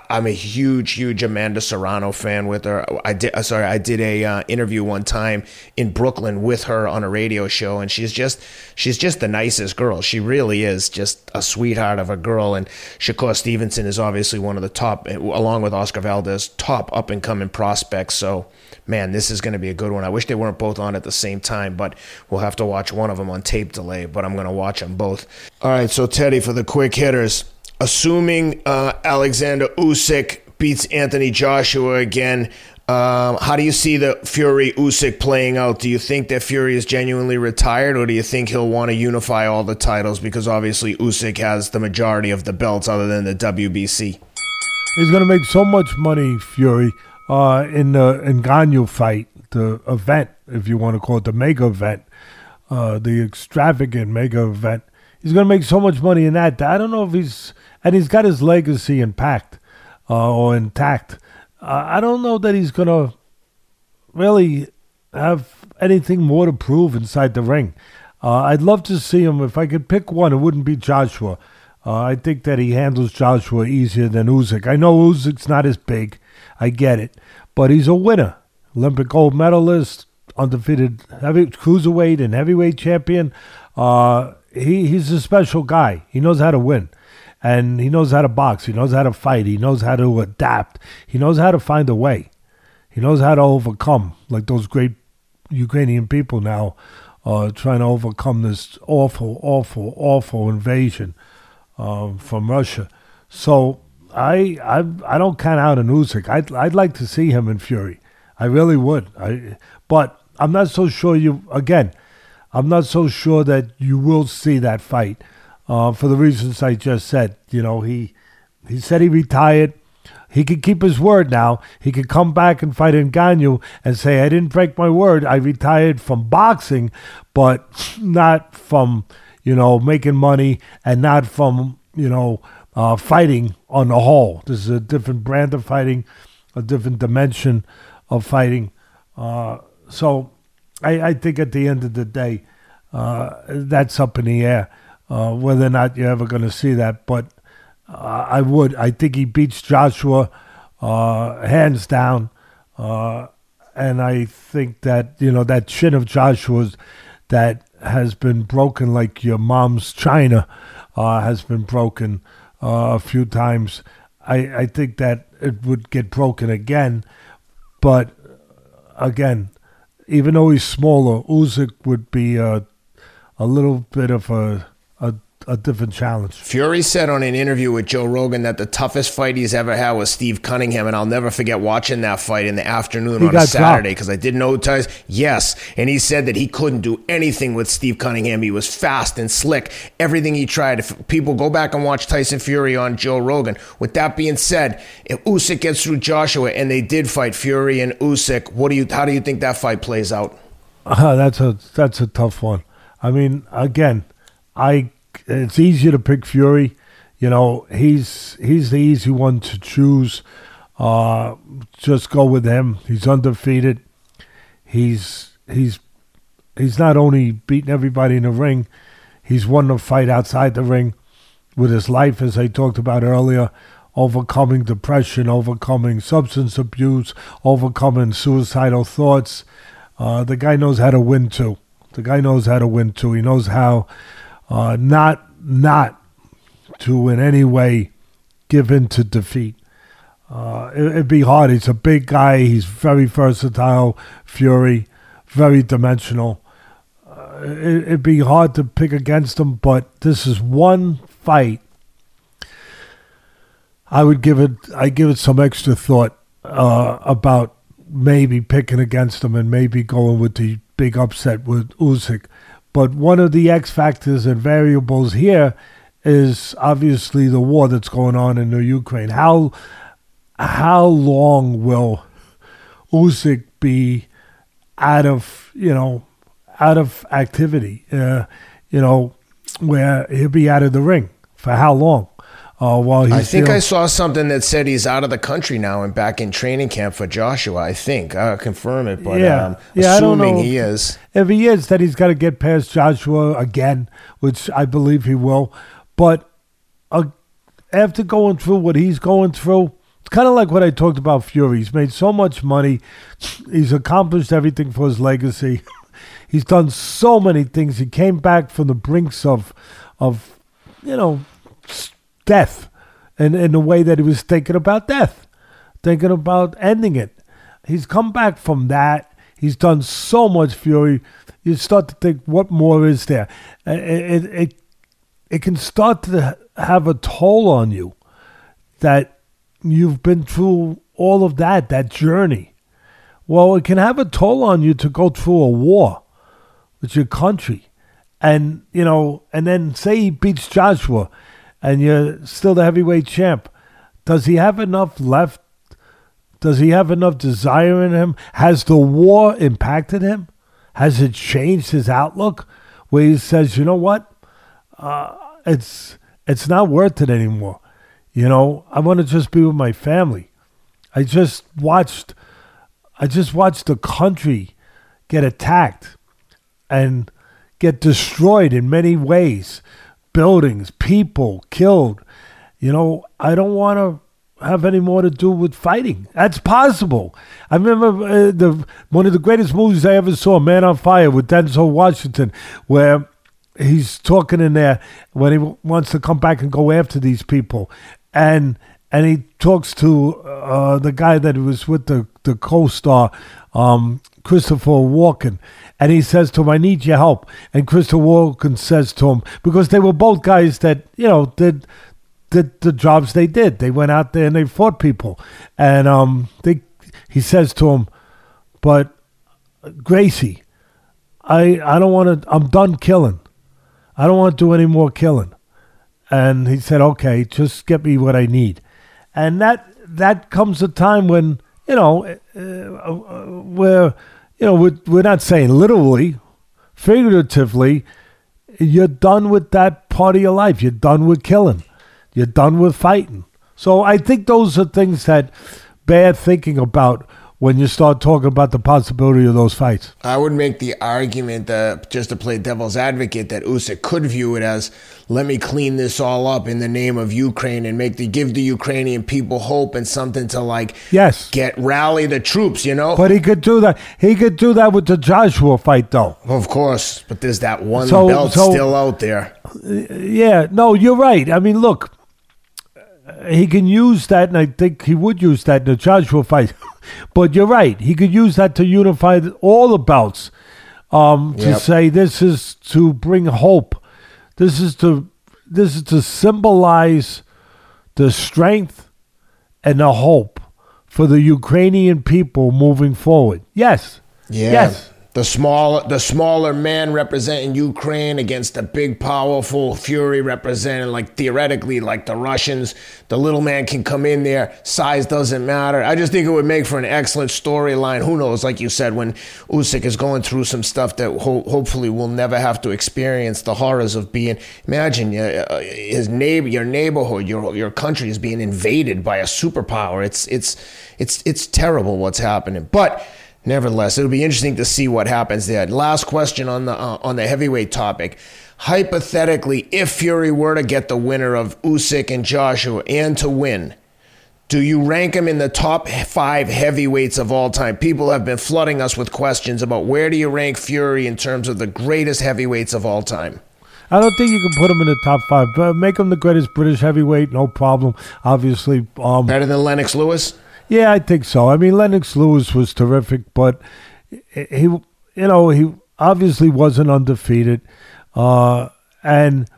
I'm a huge, huge Amanda Serrano fan with her. I did, uh, sorry, I did a uh, interview one time in Brooklyn with her on a radio show, and she's just, she's just the nicest girl. She really is just a sweetheart of a girl. And Shakur Stevenson is obviously one of the top, along with Oscar Valdez, top up and coming prospects. So, man, this is going to be a good one. I wish they weren't both on at the same time, but we'll have to watch one of them on tape delay. But I'm going to watch them both. All right, so Teddy for the quick hitters assuming uh, Alexander Usyk beats Anthony Joshua again, um, how do you see the Fury Usyk playing out? Do you think that Fury is genuinely retired, or do you think he'll want to unify all the titles because obviously Usyk has the majority of the belts other than the WBC? He's going to make so much money, Fury, uh, in the Ngannou fight, the event, if you want to call it the mega event, uh, the extravagant mega event. He's going to make so much money in that. that I don't know if he's, and he's got his legacy intact uh, or intact. Uh, I don't know that he's going to really have anything more to prove inside the ring. Uh, I'd love to see him. If I could pick one, it wouldn't be Joshua. Uh, I think that he handles Joshua easier than Usyk. I know Usyk's not as big. I get it. But he's a winner. Olympic gold medalist, undefeated heavy cruiserweight and heavyweight champion. Uh, he, he's a special guy. He knows how to win. And he knows how to box. He knows how to fight. He knows how to adapt. He knows how to find a way. He knows how to overcome, like those great Ukrainian people now uh, trying to overcome this awful, awful, awful invasion um, from Russia. So I, I I don't count out Usyk. I'd I'd like to see him in Fury. I really would. I but I'm not so sure you again. I'm not so sure that you will see that fight uh, for the reasons I just said. You know, he he said he retired. He could keep his word now. He could come back and fight Ngannou and say, I didn't break my word. I retired from boxing, but not from, you know, making money and not from, you know, uh, fighting on the whole. This is a different brand of fighting, a different dimension of fighting. Uh, so I, I, think at the end of the day, uh, that's up in the air uh, whether or not you're ever going to see that. But uh, I would. I think he beats Joshua uh, hands down. Uh, and I think that, you know, that chin of Joshua's that has been broken like your mom's china uh, has been broken a few times. I, I think that it would get broken again. But again, even though he's smaller, Usyk would be a, a little bit of a a different challenge. Fury said on an interview with Joe Rogan that the toughest fight he's ever had was Steve Cunningham, and I'll never forget watching that fight in the afternoon he on a Saturday because I didn't know ties. Yes, and he said that he couldn't do anything with Steve Cunningham. He was fast and slick. Everything he tried. If people go back and watch Tyson Fury on Joe Rogan. With that being said, if Usyk gets through Joshua, and they did fight Fury and Usyk, what do you? How do you think that fight plays out? Uh, *laughs* that's a that's a tough one. I mean, again, I it's easier to pick Fury. You know, he's he's the easy one to choose. Uh, just go with him. He's undefeated. He's he's he's not only beaten everybody in the ring, he's won the fight outside the ring with his life, as I talked about earlier, overcoming depression, overcoming substance abuse, overcoming suicidal thoughts. Uh, the guy knows how to win too. The guy knows how to win too. He knows how uh, not not to in any way give in to defeat. Uh, it, would be hard. He's a big guy. He's very versatile. Fury, very dimensional. Uh, it, it'd be hard to pick against him, but this is one fight. I would give it. I give it some extra thought uh, about maybe picking against him and maybe going with the big upset with Usyk. But one of the X factors and variables here is obviously the war that's going on in the Ukraine. How how long will Usyk be out of you know out of activity? Uh, you know where he'll be out of the ring for how long? Uh, while he's I think I saw something that said he's out of the country now and back in training camp for Joshua. I think I'll confirm it, but yeah, um, yeah, assuming he is, if he is, that he's got to get past Joshua again, which I believe he will. But uh, after going through what he's going through, it's kind of like what I talked about Fury. He's made so much money, he's accomplished everything for his legacy. *laughs* he's done so many things. He came back from the brinks of, of, you know death and in the way that he was thinking about death, thinking about ending it. He's come back from that. He's done so much fury. You start to think, what more is there? It, it, it, it can start to have a toll on you that you've been through all of that, that journey. Well, it can have a toll on you to go through a war with your country. And, you know, and then say he beats Joshua and you're still the heavyweight champ. Does he have enough left? Does he have enough desire in him? Has the war impacted him? Has it changed his outlook? Where he says, you know what, uh, it's it's not worth it anymore. You know, I want to just be with my family. I just watched, I just watched the country get attacked and get destroyed in many ways buildings, people killed. You know, I don't want to have any more to do with fighting. That's possible. I remember uh, the one of the greatest movies I ever saw, Man on Fire, with Denzel Washington, where he's talking in there when he wants to come back and go after these people, and and he talks to uh, the guy that was with the the co-star, um, Christopher Walken, and he says to him, I need your help. And Christopher Walken says to him, because they were both guys that, you know, did did the jobs they did. They went out there and they fought people. And um they he says to him, But Creasy, I I don't wanna I'm done killing. I don't want to do any more killing. And he said, Okay, just get me what I need. And that that comes a time when you know uh, uh, where you know we're, we're not saying literally, figuratively, you're done with that part of your life. You're done with killing. You're done with fighting. So I think those are things that bad thinking about when you start talking about the possibility of those fights. I would make the argument just to play devil's advocate that Usyk could view it as let me clean this all up in the name of Ukraine and make the give the Ukrainian people hope and something to like yes get rally the troops, you know. But he could do that. He could do that with the Joshua fight, though. Of course, but there's that one so, belt so, still out there. Yeah, no, you're right. I mean, look, he can use that, and I think he would use that in the Joshua fight. *laughs* but you're right; he could use that to unify all the belts. Um, to yep. say this is to bring hope. This is to this is to symbolize the strength and the hope for the Ukrainian people moving forward. Yes. Yeah. Yes the small the smaller man representing Ukraine against the big powerful Fury representing like theoretically like the Russians. The little man can come in there. Size doesn't matter. I just think it would make for an excellent storyline. Who knows? Like you said, when Usyk is going through some stuff that ho- hopefully we'll never have to experience the horrors of being. Imagine uh, his neighbor, your neighborhood, your your country is being invaded by a superpower. It's it's it's it's terrible what's happening, but nevertheless, it'll be interesting to see what happens there. Last question on the uh, on the heavyweight topic. Hypothetically, if Fury were to get the winner of Usyk and Joshua and to win, do you rank him in the top five heavyweights of all time? People have been flooding us with questions about where do you rank Fury in terms of the greatest heavyweights of all time. I don't think you can put him in the top five, but make him the greatest British heavyweight, no problem. Obviously, um, better than Lennox Lewis. Yeah, I think so. I mean, Lennox Lewis was terrific, but he, you know, he obviously wasn't undefeated, uh, and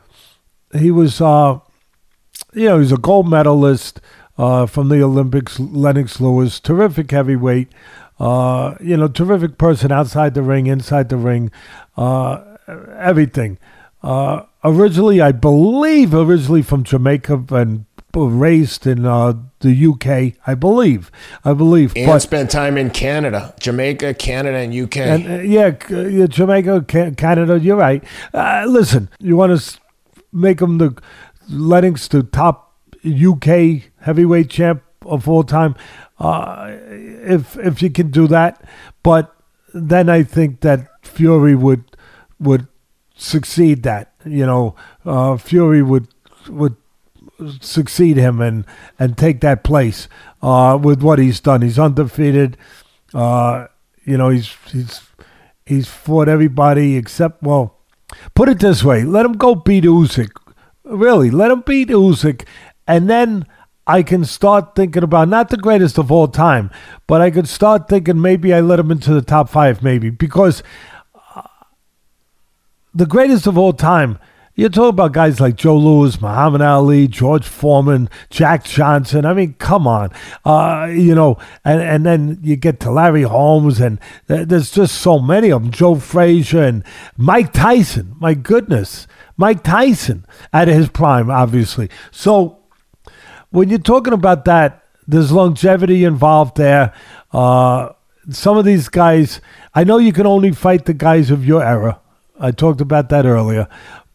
he was, uh, you know, he's a gold medalist uh, from the Olympics. Lennox Lewis, terrific heavyweight. Uh, you know, terrific person outside the ring, inside the ring, uh, everything. Uh, originally, I believe, originally from Jamaica and raised in uh, the UK, I believe. I believe. And but, spent time in Canada, Jamaica, Canada, and UK. And, uh, yeah, Jamaica, Canada. You're right. Uh, listen, you want to make them the Lennox the top UK heavyweight champ of all time. Uh, if if you can do that, but then I think that Fury would would succeed. That you know, uh, Fury would would succeed him and and take that place uh, with what he's done. He's undefeated. Uh, you know, he's he's he's fought everybody except well. Put it this way: let him go beat Usyk. Really, let him beat Usyk, and then I can start thinking about not the greatest of all time, but I could start thinking maybe I let him into the top five, maybe because uh, the greatest of all time you talk about guys like Joe Louis, Muhammad Ali, George Foreman, Jack Johnson. I mean, come on. Uh, you know, and, and then you get to Larry Holmes, and there's just so many of them. Joe Frazier and Mike Tyson. My goodness. Mike Tyson at his prime, obviously. So when you're talking about that, there's longevity involved there. Uh, some of these guys, I know you can only fight the guys of your era. I talked about that earlier.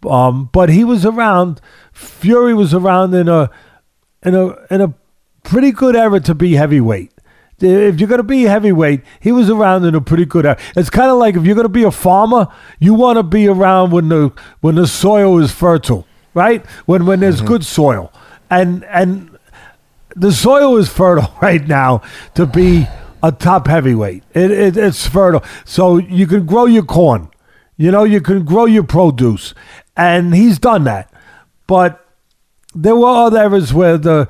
Um, but he was around. Fury was around in a in a in a pretty good era to be heavyweight. If you're going to be heavyweight, he was around in a pretty good era. It's kind of like if you're going to be a farmer, you want to be around when the when the soil is fertile, right? When when there's mm-hmm. good soil, and and the soil is fertile *laughs* right now to be a top heavyweight. It, it, it's fertile, so you can grow your corn. You know, you can grow your produce, and he's done that. But there were other areas where the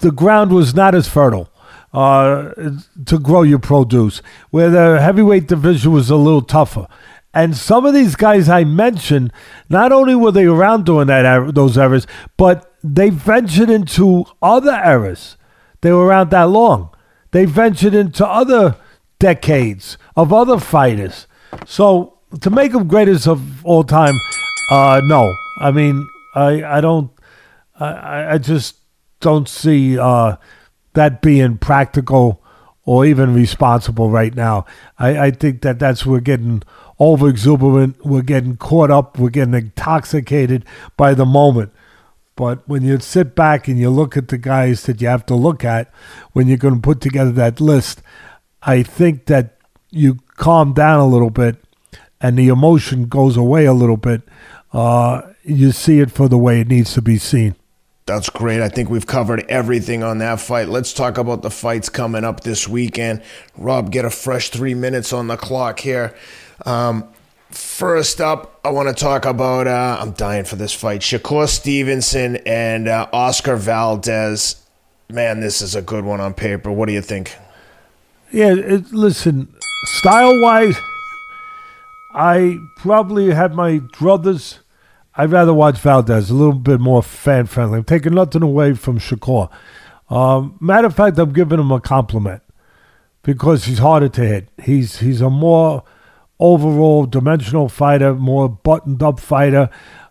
the ground was not as fertile uh, to grow your produce, where the heavyweight division was a little tougher. And some of these guys I mentioned, not only were they around during that those eras, but they ventured into other eras. They were around that long. They ventured into other decades of other fighters. So to make them greatest of all time, uh, no. I mean, I I don't. I I just don't see uh, that being practical or even responsible right now. I, I think that that's we're getting over exuberant, we're getting caught up, we're getting intoxicated by the moment. But when you sit back and you look at the guys that you have to look at when you're going to put together that list, I think that you calm down a little bit and the emotion goes away a little bit. Uh, you see it for the way it needs to be seen. That's great. I think we've covered everything on that fight. Let's talk about the fights coming up this weekend. Rob, get a fresh three minutes on the clock here. Um, first up, I want to talk about. Uh, I'm dying for this fight. Shakur Stevenson and uh, Oscar Valdez. Man, this is a good one on paper. What do you think? Yeah, it, listen, style wise, I probably had my druthers I'd rather watch Valdez, a little bit more fan friendly. I'm taking nothing away from Shakur. Um, matter of fact, I'm giving him a compliment because he's harder to hit. He's he's a more overall dimensional fighter, more buttoned up fighter.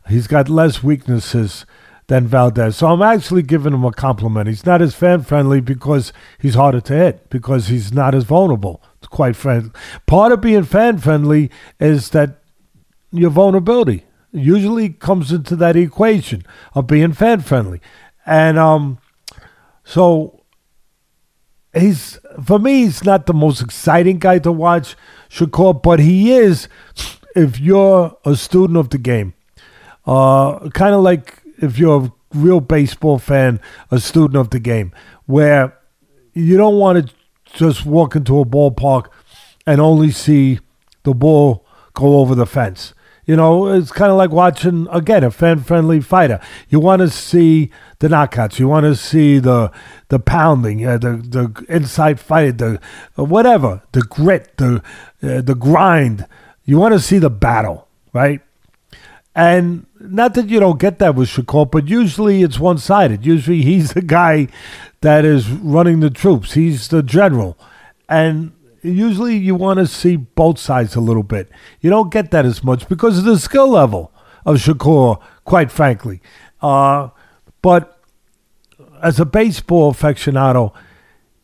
He's got less weaknesses than Valdez. So I'm actually giving him a compliment. He's not as fan friendly because he's harder to hit, because he's not as vulnerable. Quite frankly, part of being fan friendly is that your vulnerability usually comes into that equation of being fan friendly. And um, so he's for me, he's not the most exciting guy to watch, Shakur, but he is if you're a student of the game. Uh, kind of like if you're a real baseball fan, a student of the game, where you don't want to just walk into a ballpark and only see the ball go over the fence. You know, it's kind of like watching again a fan-friendly fighter. You want to see the knockouts. You want to see the the pounding, uh, the the inside fight, the uh, whatever, the grit, the uh, the grind. You want to see the battle, right? And not that you don't get that with Shakur, but usually it's one-sided. Usually he's the guy that is running the troops. He's the general, and usually you want to see both sides a little bit. You don't get that as much because of the skill level of Shakur, quite frankly. Uh, but as a baseball aficionado,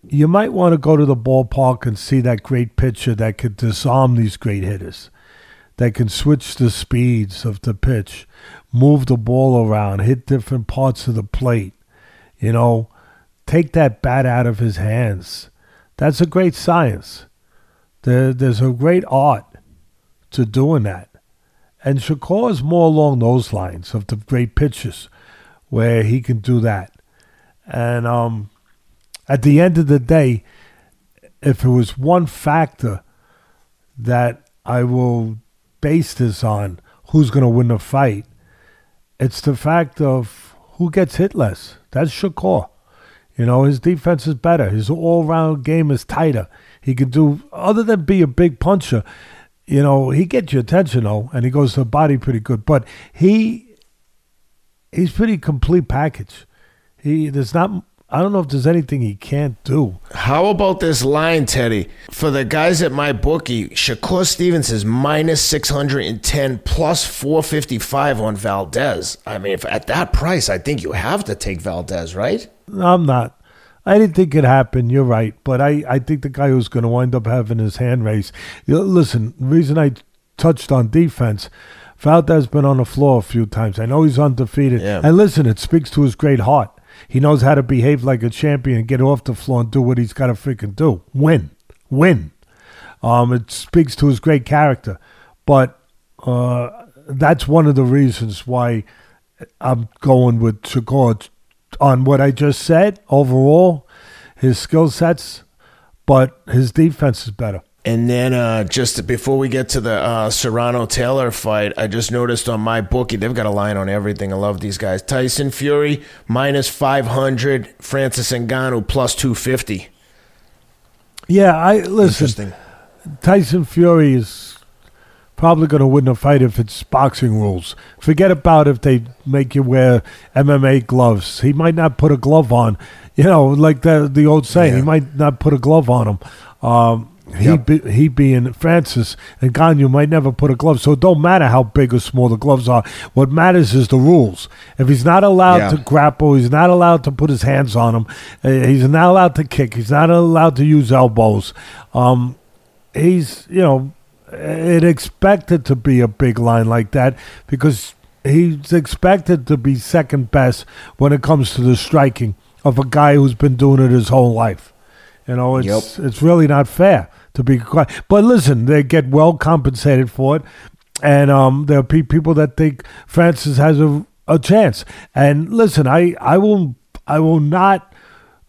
you might want to go to the ballpark and see that great pitcher that could disarm these great hitters, that can switch the speeds of the pitch, move the ball around, hit different parts of the plate. You know, take that bat out of his hands. That's a great science. There, there's a great art to doing that. And Shakur is more along those lines of the great pitches where he can do that. And um, at the end of the day, if it was one factor that I will base this on, who's going to win the fight, it's the fact of who gets hit less. That's Shakur. You know, his defense is better. His all round game is tighter. He can do, other than be a big puncher, you know, he gets your attention, though, and he goes to the body pretty good. But he, he's pretty complete package. He, there's not, I don't know if there's anything he can't do. How about this line, Teddy? For the guys at MyBookie, Shakur Stevens is minus 610 plus 455 on Valdez. I mean, if at that price, I think you have to take Valdez, right? I'm not. I didn't think it happened. You're right, but I, I think the guy who's going to wind up having his hand raised. Listen, the reason I touched on defense, Valdez's been on the floor a few times. I know he's undefeated, yeah. and listen, it speaks to his great heart. He knows how to behave like a champion, get off the floor, and do what he's got to freaking do. Win, win. Um, it speaks to his great character, but uh, that's one of the reasons why I'm going with Shakur on what I just said overall, his skill sets, but his defense is better. And then uh, just before we get to the uh, Serrano Taylor fight, I just noticed on MyBookie they've got a line on everything. I love these guys. Tyson Fury minus five hundred, Francis Ngannou plus two fifty. Yeah, I listen. Tyson Fury is probably going to win the fight if it's boxing rules. Forget about if they make you wear MMA gloves. He might not put a glove on. You know, like the the old saying, yeah. he might not put a glove on him. Um, he Yep. be, he being Francis Ngannou might never put a glove. So it don't matter how big or small the gloves are. What matters is the rules. If he's not allowed Yeah. to grapple, he's not allowed to put his hands on him. uh, He's not allowed to kick. He's not allowed to use elbows. Um, he's you know it expected to be a big line like that because he's expected to be second best when it comes to the striking of a guy who's been doing it his whole life. You know, it's it's really not fair to be quiet. But listen, they get well compensated for it, and um, there are pe- people that think Francis has a a chance. And listen, I I will I will not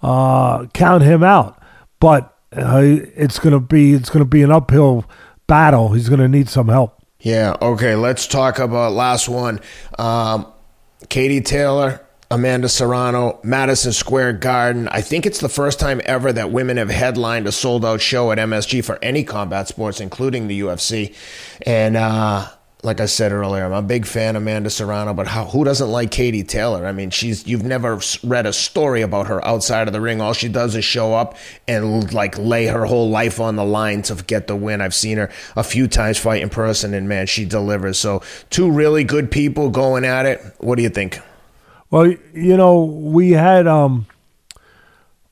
uh, count him out, but uh, it's gonna be it's gonna be an uphill battle. He's gonna need some help. Yeah. Okay. Let's talk about last one. Um, Katie Taylor, Amanda Serrano, Madison Square Garden. I think it's the first time ever that women have headlined a sold out show at MSG for any combat sports, including the UFC. And uh, like I said earlier, I'm a big fan of Amanda Serrano, but how, who doesn't like Katie Taylor? I mean, she's you've never read a story about her outside of the ring. All she does is show up and like lay her whole life on the line to get the win. I've seen her a few times fight in person, and man, she delivers. So, two really good people going at it. What do you think? Well, you know, we had um,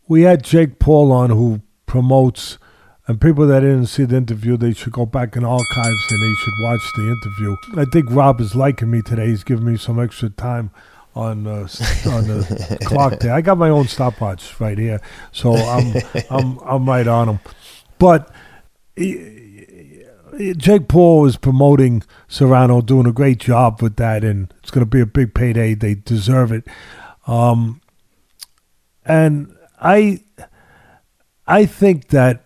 we had Jake Paul on who promotes, and people that didn't see the interview, they should go back in archives and they should watch the interview. I think Rob is liking me today. He's giving me some extra time on uh, on the *laughs* clock there. I got my own stopwatch right here, so I'm I'm I'm right on him. But Jake Paul is promoting Serrano, doing a great job with that, and it's going to be a big payday. They deserve it. Um, and I, I think that,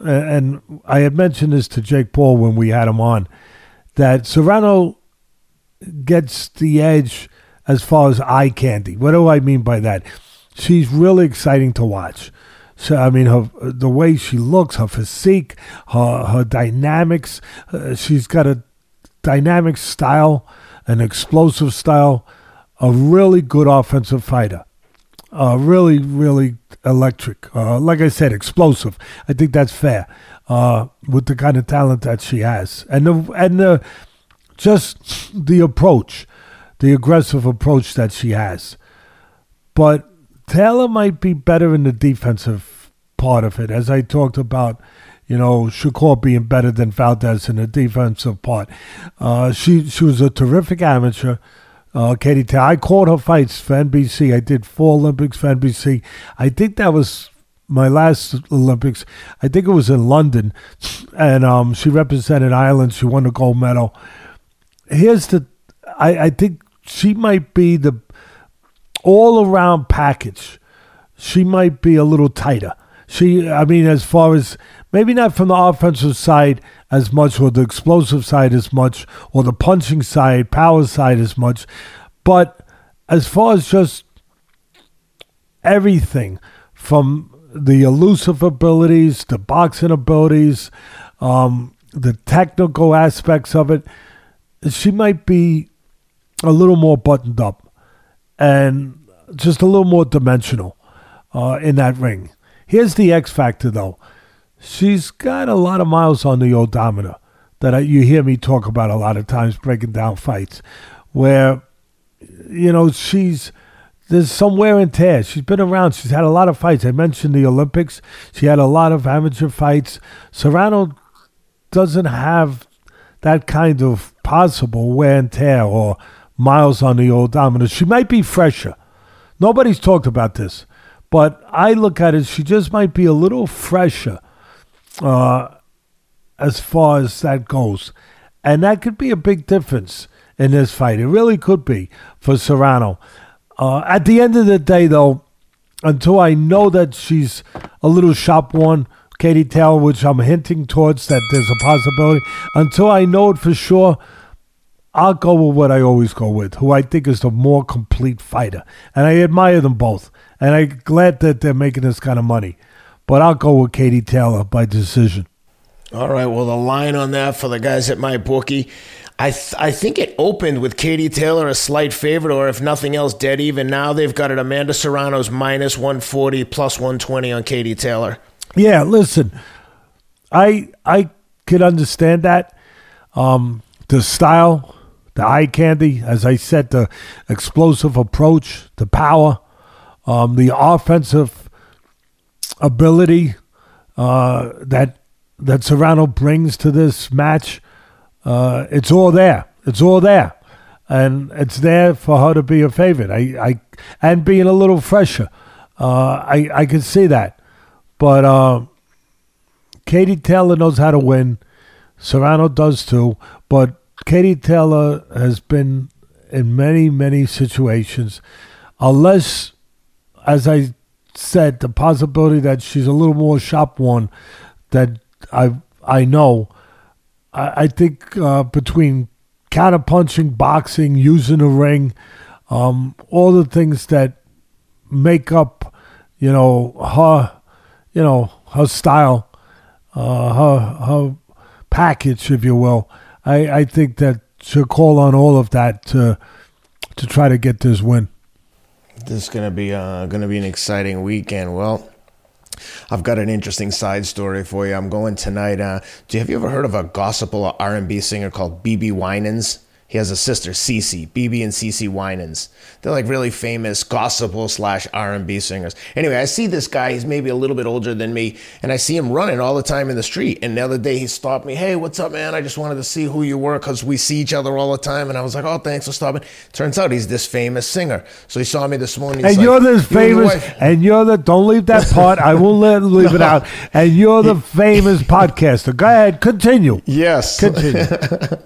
and I had mentioned this to Jake Paul when we had him on, that Serrano gets the edge as far as eye candy. What do I mean by that? She's really exciting to watch. So I mean, her the way she looks, her physique, her her dynamics. Uh, she's got a dynamic style, an explosive style, a really good offensive fighter. Uh, really, really electric. Uh, like I said, explosive. I think that's fair uh, with the kind of talent that she has, and the and the just the approach, the aggressive approach that she has. But Taylor might be better in the defensive part of it, as I talked about. You know, Shakur being better than Valdez in the defensive part. Uh, she she was a terrific amateur. Uh, Katie Taylor. I called her fights for NBC. I did four Olympics for NBC. I think that was my last Olympics. I think it was in London, and um, she represented Ireland. She won the gold medal. Here's the, I, I think she might be the all around package. She might be a little tighter. She, I mean, as far as maybe not from the offensive side as much, or the explosive side as much, or the punching side, power side as much, but as far as just everything from the elusive abilities, the boxing abilities, um, the technical aspects of it, she might be a little more buttoned up and just a little more dimensional uh, in that ring. Here's the X factor, though. She's got a lot of miles on the odometer that I, you hear me talk about a lot of times breaking down fights, where you know she's there's some wear and tear. She's been around. She's had a lot of fights. I mentioned the Olympics. She had a lot of amateur fights. Serrano doesn't have that kind of possible wear and tear or miles on the odometer. She might be fresher. Nobody's talked about this, but I look at it. She just might be a little fresher uh, as far as that goes, and that could be a big difference in this fight. It really could be for Serrano. Uh, at the end of the day, though, until I know that she's a little shop worn, Katie Taylor, which I'm hinting towards that there's a possibility, until I know it for sure, I'll go with what I always go with, who I think is the more complete fighter. And I admire them both. And I'm glad that they're making this kind of money. But I'll go with Katie Taylor by decision. All right. Well, the line on that for the guys at MyBookie, I th- I think it opened with Katie Taylor a slight favorite, or if nothing else, dead even. Now they've got it Amanda Serrano's minus one forty, plus one twenty on Katie Taylor. Yeah, listen, I I could understand that. Um, the style, the eye candy, as I said, the explosive approach, the power, um, the offensive ability uh, that that Serrano brings to this match. Uh, it's all there. It's all there, and it's there for her to be a favorite. I, I and being a little fresher. Uh, I I can see that, but uh, Katie Taylor knows how to win. Serrano does too, but Katie Taylor has been in many many situations, unless, as I said, the possibility that she's a little more shop one that I I know. I, I think uh, between counterpunching, boxing, using a ring, um, all the things that make up, you know, her, you know, her style, uh, her her package, if you will. I, I think that she'll call on all of that to to try to get this win. This is gonna be uh, gonna be an exciting weekend. Well, I've got an interesting side story for you. I'm going tonight. Uh, do you have you ever heard of a gospel R&B singer called BeBe Winans? He has a sister, Cece, BeBe and Cece Winans. They're like really famous gospel slash R&B singers. Anyway, I see this guy. He's maybe a little bit older than me, and I see him running all the time in the street. And the other day, he stopped me. Hey, what's up, man? I just wanted to see who you were because we see each other all the time. And I was like, oh, thanks for stopping. Turns out he's this famous singer. So he saw me this morning. and like, you're this "You famous, and you're the. Don't leave that part. I won't *laughs* let leave it out. And you're the *laughs* famous podcaster. Go ahead, continue. Yes. Continue. *laughs*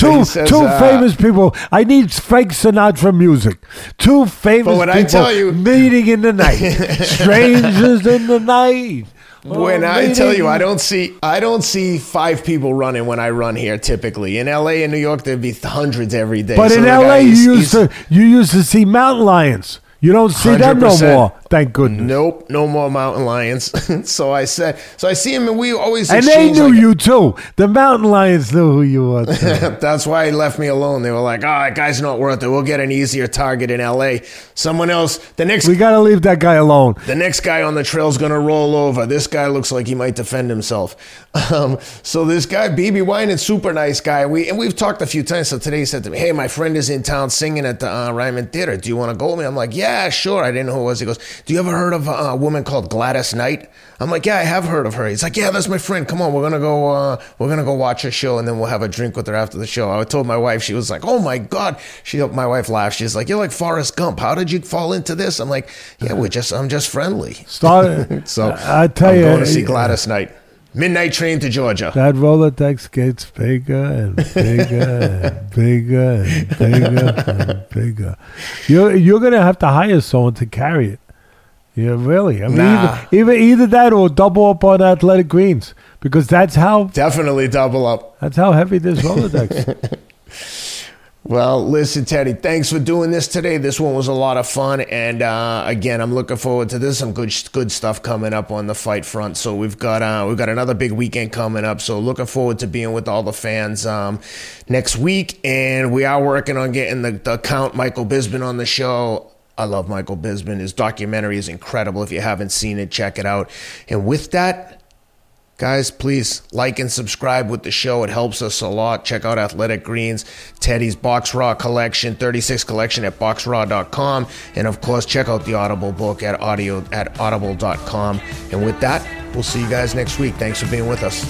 Two says, two uh, famous people. I need Frank Sinatra music. Two famous when I people tell you- meeting in the night, *laughs* strangers in the night. When Oh, I tell you, I don't see, I don't see five people running when I run here. Typically, in LA and New York, there'd be hundreds every day. But So in LA, guy, you used to you used to see mountain lions. You don't see them no more. Thank goodness. Nope, no more mountain lions. *laughs* so I said, so I see him, and we always And they knew like- you too. The mountain lions knew who you were. *laughs* That's why he left me alone. They were like, "Oh, that guy's not worth it. We'll get an easier target in LA. Someone else. The next, we got to leave that guy alone. the next guy on the trail's gonna roll over. This guy looks like he might defend himself. *laughs* Um, so this guy, BeBe Winans, is super nice guy. We and we've talked a few times. So today he said to me, "Hey, my friend is in town singing at the uh, Ryman Theater. Do you want to go with me?" I'm like, "Yeah, sure." I didn't know who it was. He goes, "Do you ever heard of a, woman called Gladys Knight?" I'm like, "Yeah, I have heard of her." He's like, "Yeah, that's my friend. Come on, we're gonna go. Uh, we're gonna go watch her show, and then we'll have a drink with her after the show." I told my wife. She was like, "Oh my god!" She, helped my wife laughed. She's like, "You're like Forrest Gump. How did you fall into this?" I'm like, "Yeah, we're just. I'm just friendly." Start. *laughs* So I tell I'm you, going to see Gladys Knight. Midnight train to Georgia. That Rolodex gets bigger and bigger and bigger and bigger and bigger. You're you're gonna have to hire someone to carry it. Yeah, really. I mean, Nah. either, either either that or double up on athletic greens because that's how Definitely double up. that's how heavy this Rolodex. *laughs* Well, listen, Teddy, thanks for doing this today. This one was a lot of fun, and uh, again, I'm looking forward to this. Some good, good stuff coming up on the fight front. So we've got uh, we've got another big weekend coming up. So looking forward to being with all the fans um, next week, and we are working on getting the, the count Michael Bisping on the show. I love Michael Bisping. His documentary is incredible. If you haven't seen it, check it out. And with that. Guys, please like and subscribe with the show. It helps us a lot. Check out Athletic Greens, Teddy's BOXRAW collection, 36 collection at boxraw.com. And of course, check out the Audible book at audio at audible.com. And with that, we'll see you guys next week. Thanks for being with us.